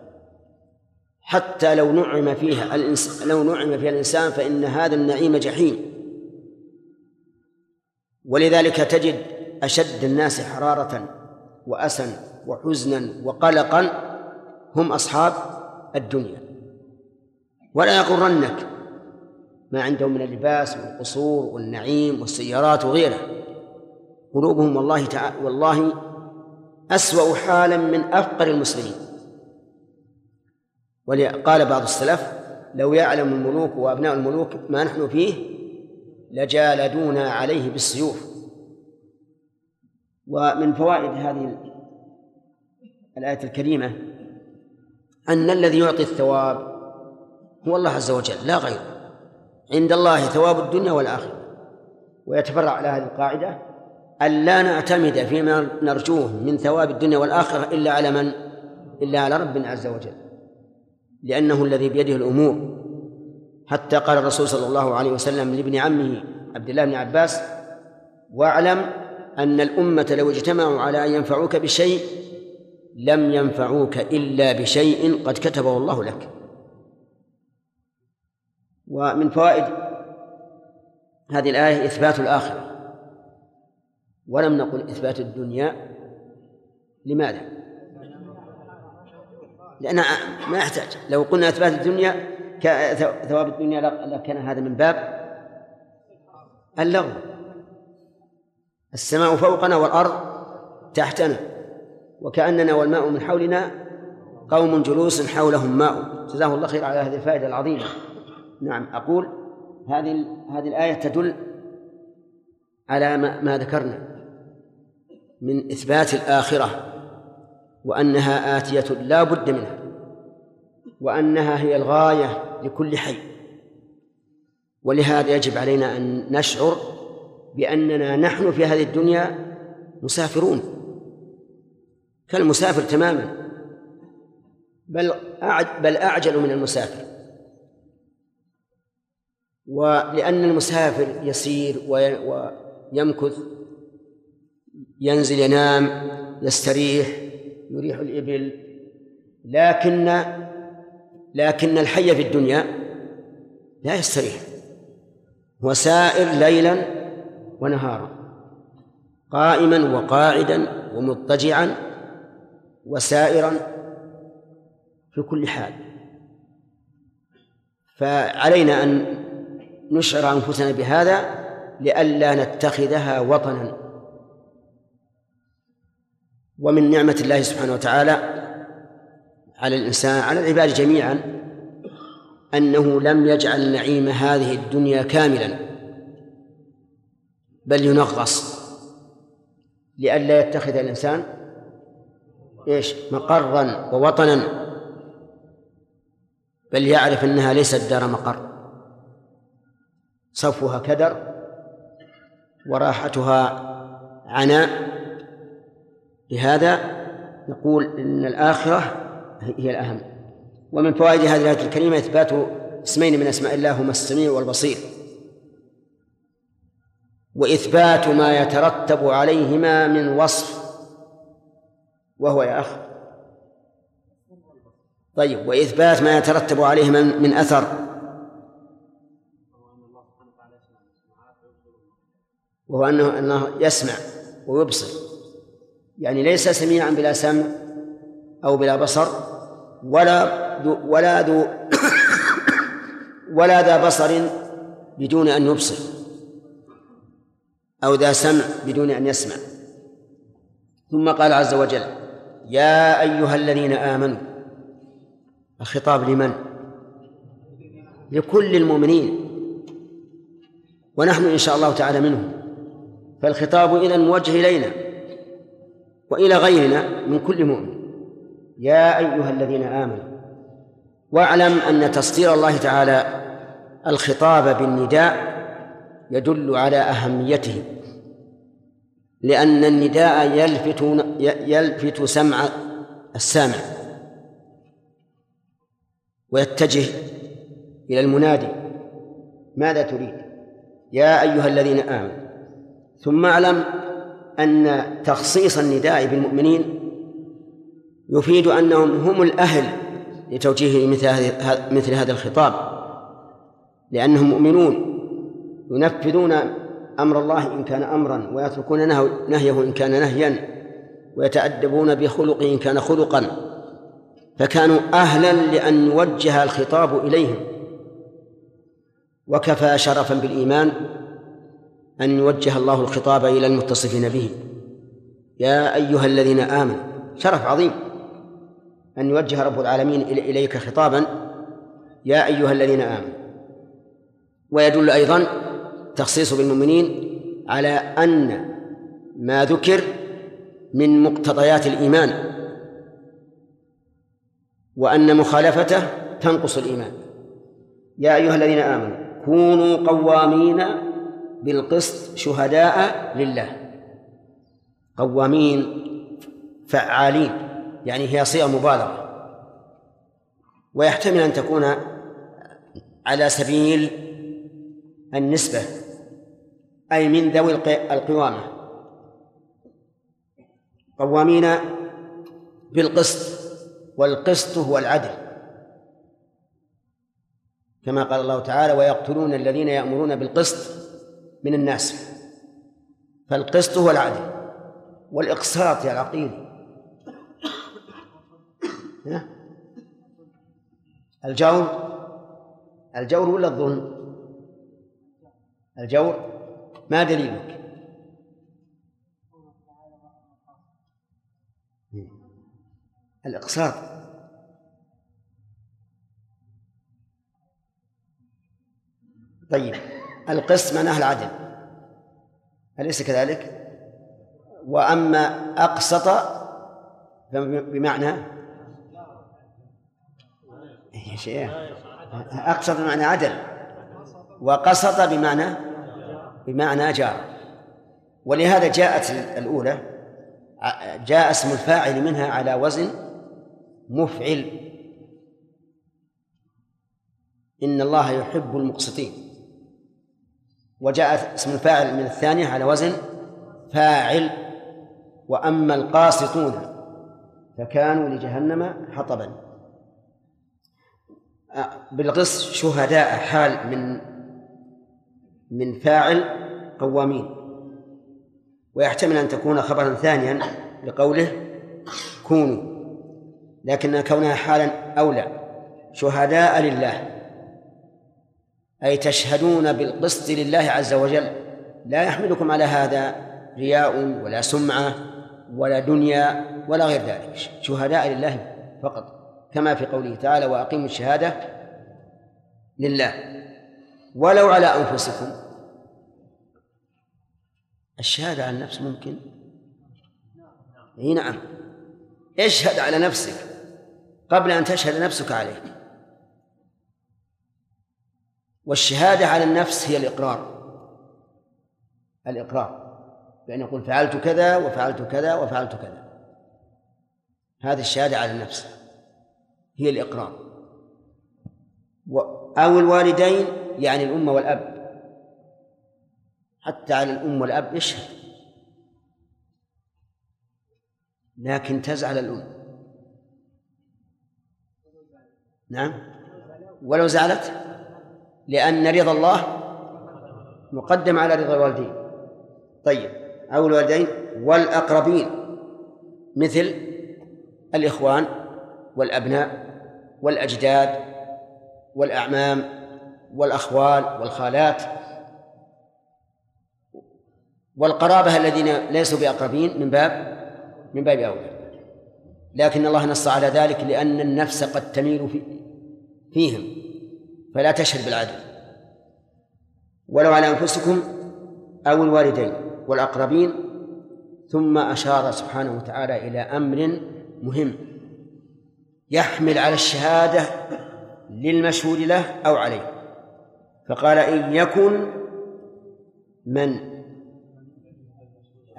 حتى لو نعم فيها الإنس... لو نعم فيها الإنسان فإن هذا النعيم جحيم. ولذلك تجد أشد الناس حرارة وأسا وحزنا وقلقا هم أصحاب الدنيا. ولا يغرنك ما عندهم من اللباس والقصور والنعيم والسيارات وغيره. قلوبهم والله تعالى والله أسوأ حالا من أفقر المسلمين. قال بعض السلف لو يعلم الملوك وأبناء الملوك ما نحن فيه لجالدونا عليه بالسيوف. ومن فوائد هذه الآية الكريمة أن الذي يعطي الثواب هو الله عز وجل لا غيره. عند الله ثواب الدنيا والآخرة. ويتفرع على هذه القاعدة أن لا نعتمد فيما نرجوه من ثواب الدنيا والآخرة إلا على من؟ إلا على رب عز وجل. لأنه الذي بيده الأمور. حتى قال الرسول صلى الله عليه وسلم لابن عمه عبد الله بن عباس واعلم أن الأمة لو اجتمعوا على أن ينفعوك بشيء لم ينفعوك إلا بشيء قد كتبه الله لك. ومن فوائد هذه الآية إثبات الآخرة. ولم نقل إثبات الدنيا لماذا؟ لأن ما يحتاج. لو قلنا إثبات الدنيا ثواب الدنيا لكان هذا من باب اللغو. السماء فوقنا والأرض تحتنا. وكأننا والماء من حولنا قوم جلوس حولهم ماء. جزاه الله خير على هذه الفائدة العظيمة. نعم أقول هذه هذه الآية تدل على ما, ما ذكرنا من إثبات الآخرة وأنها آتية لا بد منها وأنها هي الغاية لكل حي. ولهذا يجب علينا أن نشعر بأننا نحن في هذه الدنيا مسافرون. كالمسافر تماما. بل بل أعجل من المسافر. ولأن المسافر يسير ويمكث ينزل ينام يستريح يريح الإبل. لكن لكن الحي في الدنيا لا يستريح. هو سائر ليلا ونهارا قائما وقاعدا ومضطجعا وسائرا في كل حال. فعلينا أن نشعر أنفسنا بهذا لئلا نتخذها وطنا. ومن نعمة الله سبحانه وتعالى على الإنسان على العباد جميعا أنه لم يجعل نعيم هذه الدنيا كاملا بل ينغص لئلا يتخذ الإنسان إيش؟ مقرا ووطنا. بل يعرف أنها ليست دار مقر. صفوها كدر وراحتها عناء. لهذا نقول إن الآخرة هي الأهم. ومن فوائد هذه الآية الكريمة إثبات اسمين من أسماء الله هما السميع والبصير. وإثبات ما يترتب عليهما من وصف وهو يا أخ. طيب وإثبات ما يترتب عليهما من أثر. وهو أنه أنه يسمع ويبصر. يعني ليس سميعا بلا سمع أو بلا بصر ولا ذو ولا ذو ولا ذا بصر بدون أن يبصر أو ذا سمع بدون أن يسمع. ثم قال عز وجل يا أيها الذين آمنوا الخطاب لمن؟ لكل المؤمنين. ونحن إن شاء الله تعالى منهم. فالخطاب إذا موجه إلينا وإلى غيرنا من كل مؤمن. يا أيها الذين آمنوا واعلم أن تصدير الله تعالى الخطاب بالنداء يدل على أهميته. لأن النداء يلفت يلفت سمع السامع ويتجه إلى المنادي. ماذا تريد؟ يا أيها الذين آمنوا ثم اعلم أن تخصيص النداء بالمؤمنين يفيد أنهم هم الأهل لتوجيه مثل مثل هذا الخطاب لأنهم مؤمنون ينفذون أمر الله إن كان أمرا ويتركون نهيه إن كان نهيا ويتأدبون بخلقه إن كان خلقا. فكانوا أهلا لأن يوجه الخطاب إليهم. وكفى شرفا بالإيمان أن يوجه الله الخطاب إلى المتصفين به. يا أيها الذين آمنوا شرف عظيم أن يوجه رب العالمين إليك خطابا. يا أيها الذين آمنوا ويدل أيضا تخصيص بالمؤمنين على أن ما ذكر من مقتضيات الإيمان وأن مخالفته تنقص الإيمان. يا أيها الذين آمنوا كونوا قوامين بالقسط شهداء لله. قوامين فعالين يعني هي صيغة مبالغة. ويحتمل أن تكون على سبيل النسبة. أي من ذوي القوامة. قوامين بالقسط والقسط هو العدل. كما قال الله تعالى ويقتلون الذين يأمرون بالقسط من الناس. فالقسط هو العدل والإقساط يا العقيل الجور الجور ولا الظلم؟ الجور. ما دليلك؟ الإقساط. طيب القسط معناه العدل. أليس كذلك؟ وأما أقسط بمعنى يا شيخ. أقسط بمعنى عدل. وقسط بمعنى؟ بمعنى جار. ولهذا جاءت الأولى جاء اسم الفاعل منها على وزن مفعل. إن الله يحب المقسطين. وجاء اسم الفاعل من الثانية على وزن فاعل. وأما القاسطون فكانوا لجهنم حطبا. بالقسط شهداء حال من من فاعل قوامين. ويحتمل أن تكون خبرا ثانيا لقوله كونوا لكن كونها حالا أولى. شهداء لله أي تشهدون بالقسط لله عز وجل. لا يحملكم على هذا رياء ولا سمعة ولا دنيا ولا غير ذلك. شهداء لله فقط كما في قوله تعالى وأقيموا الشهادة لله. ولو على أنفسكم. الشهادة على النفس ممكن؟ إي نعم. اشهد على نفسك قبل أن تشهد نفسك عليه. والشهادة على النفس هي الإقرار. الإقرار. بأن يقول فعلت كذا وفعلت كذا وفعلت كذا. هذه الشهادة على النفس هي الإقرار. أو الوالدين يعني الأم والأب. حتى على الأم والأب يشهد. لكن تزعل الأم. نعم. ولو زعلت. لأن رضا الله مقدم على رضا الوالدين. طيب. أو الوالدين والأقربين. مثل الإخوان والأبناء والأجداد والأعمام والأخوال والخالات والقرابة الذين ليسوا بأقربين من باب من باب أولى. لكن الله نص على ذلك لأن النفس قد تميل في فيهم فلا تشهد بالعدل. ولو على أنفسكم أو الوالدين والأقربين ثم أشار سبحانه وتعالى إلى أمر مهم يحمل على الشهادة للمشهود له أو عليه. فقال إن يكن من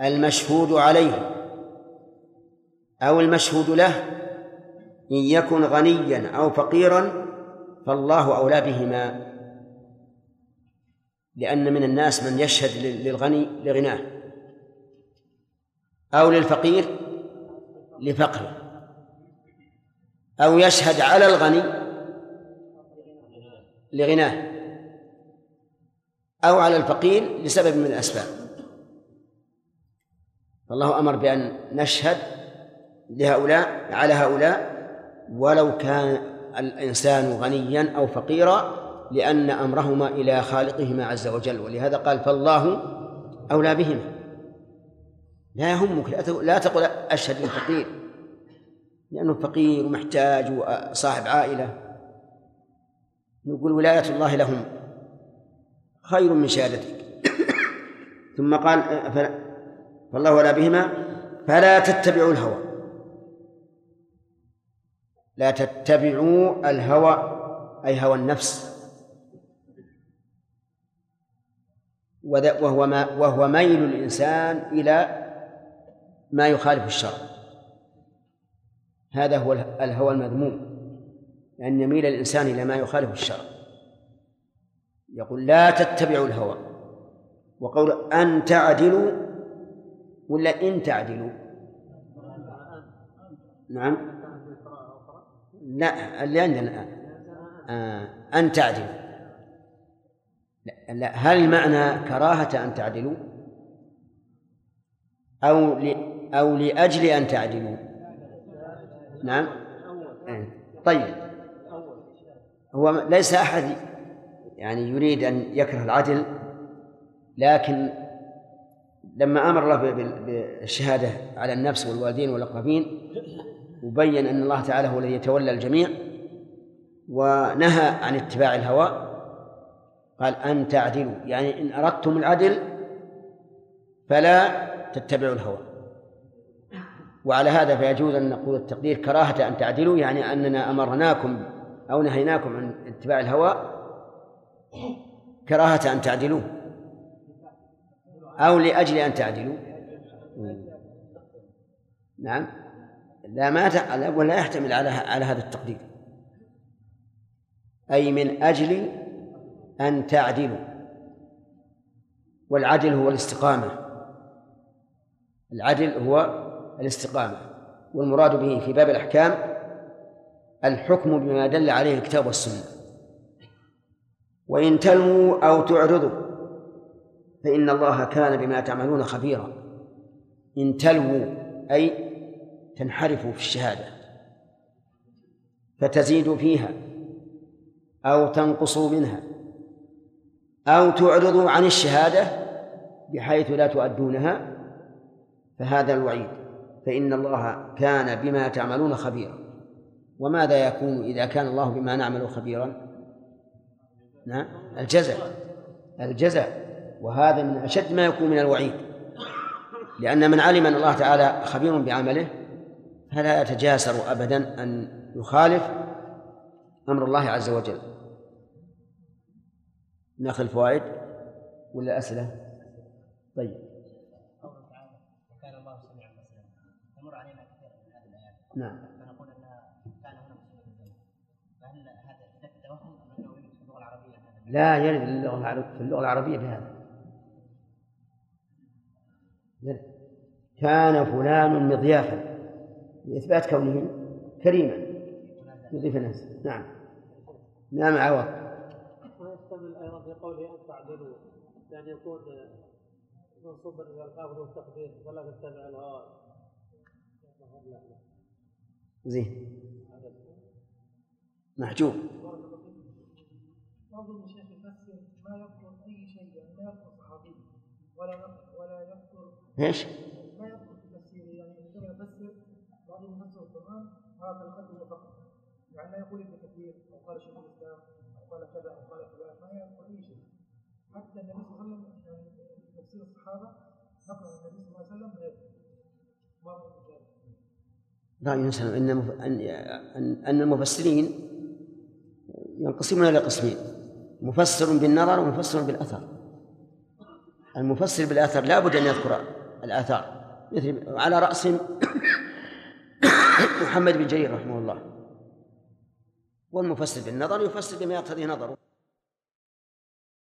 المشهود عليه أو المشهود له إن يكن غنيا أو فقيرا فالله أولى بهما لأن من الناس من يشهد للغني لغناه أو للفقير لفقره أو يشهد على الغني لغناه. أو على الفقير لسبب من الأسباب. فالله أمر بأن نشهد لهؤلاء على هؤلاء ولو كان الإنسان غنيا أو فقيرا لأن أمرهما إلى خالقهما عز وجل. ولهذا قال فالله أولى بهما. لا يهمك لا تقل أشهد للفقير لأنه فقير ومحتاج وصاحب عائلة. نقول ولاية الله لهم. خير من شهادتك. ثم قال فالله ولا بهما فلا تتبعوا الهوى. لا تتبعوا الهوى أي هوى النفس. وهو ما وهو ميل الإنسان إلى ما يخالف الشرع. هذا هو الهوى المذموم أن يميل الإنسان إلى ما يخالف الشرع. يقول لا تتبعوا الهوى. وقول أن تعدلوا ولا إن تعدلوا؟ نعم. لا اللي عندنا الآن. آه أن تعدلوا. لا, لا هل معنى كراهة أن تعدلوا؟ أو أو لأجل أن تعدلوا؟ نعم. إيه. طيب. هو ليس أحد يعني يريد أن يكره العدل لكن لما أمر الله بالشهادة على النفس والوالدين والأقربين وبين أن الله تعالى هو الذي يتولى الجميع ونهى عن اتباع الهوى قال أن تعدلوا يعني إن أردتم العدل فلا تتبعوا الهوى. وعلى هذا فيجوز أن نقول التقدير كراهة أن تعدلوا يعني أننا أمرناكم أو نهيناكم عن اتباع الهوى كراهة أن تعدلوا أو لأجل أن تعدلوا. نعم. لا ما ولا يحتمل على على هذا التقدير. أي من أجل أن تعدلوا. والعدل هو الاستقامة. العدل هو الاستقامة. والمراد به في باب الأحكام الحكم بما دل عليه الكتاب والسنة. وإن تلموا أو تعرضوا فإن الله كان بما تعملون خبيرا. إن تلووا أي تنحرفوا في الشهادة فتزيدوا فيها أو تنقصوا منها أو تعرضوا عن الشهادة بحيث لا تؤدونها فهذا الوعيد. فإن الله كان بما تعملون خبيرا. وماذا يكون إذا كان الله بما نعمل خبيرا؟ نعم. الجزاء الجزاء وهذا من أشد ما يكون من الوعيد. لأن من علم أن الله تعالى خبير بعمله فلا يتجاسر أبدا أن يخالف أمر الله عز وجل. ناخذ الفوائد ولا أسئلة؟ طيب. كان لا يرد اللغة العربية في اللغة العربية بهذا كان فلان مضيافا لإثبات كونه كريما. يضيف الناس. نعم. نعم عوض. ويحتمل أيضا في قوله ان تعدلوا يعني يكون منصوبا إلى الخافض والتقدير ولا تتبع الهوى زين. محجوب. بعض المشايخ يفسر ما يذكر أي شيء يعني لا يذكر صحابي ولا ولا يذكر إيش؟ ما يذكر في تفسيره يعني عندما يفسر بعض المفسر القرآن هذا القدر فقط. يعني لا يقول ابن كثير أو قال شيخ الإسلام أو قال كذا أو قال كذا ما يذكر أي شيء. حتى النبي صلى الله عليه وسلم يعني تفسير الصحابة نقل النبي صلى الله عليه وسلم لا يذكر ما أن مف- أن أن أن المفسرين ينقسمون إلى قسمين. مفسر بالنظر ومفسر بالأثر. المفسر بالأثر لا بد أن يذكر الآثار. مثل على رأسهم محمد بن جرير رحمه الله. والمفسر بالنظر يفسر بما يقتضي نظره.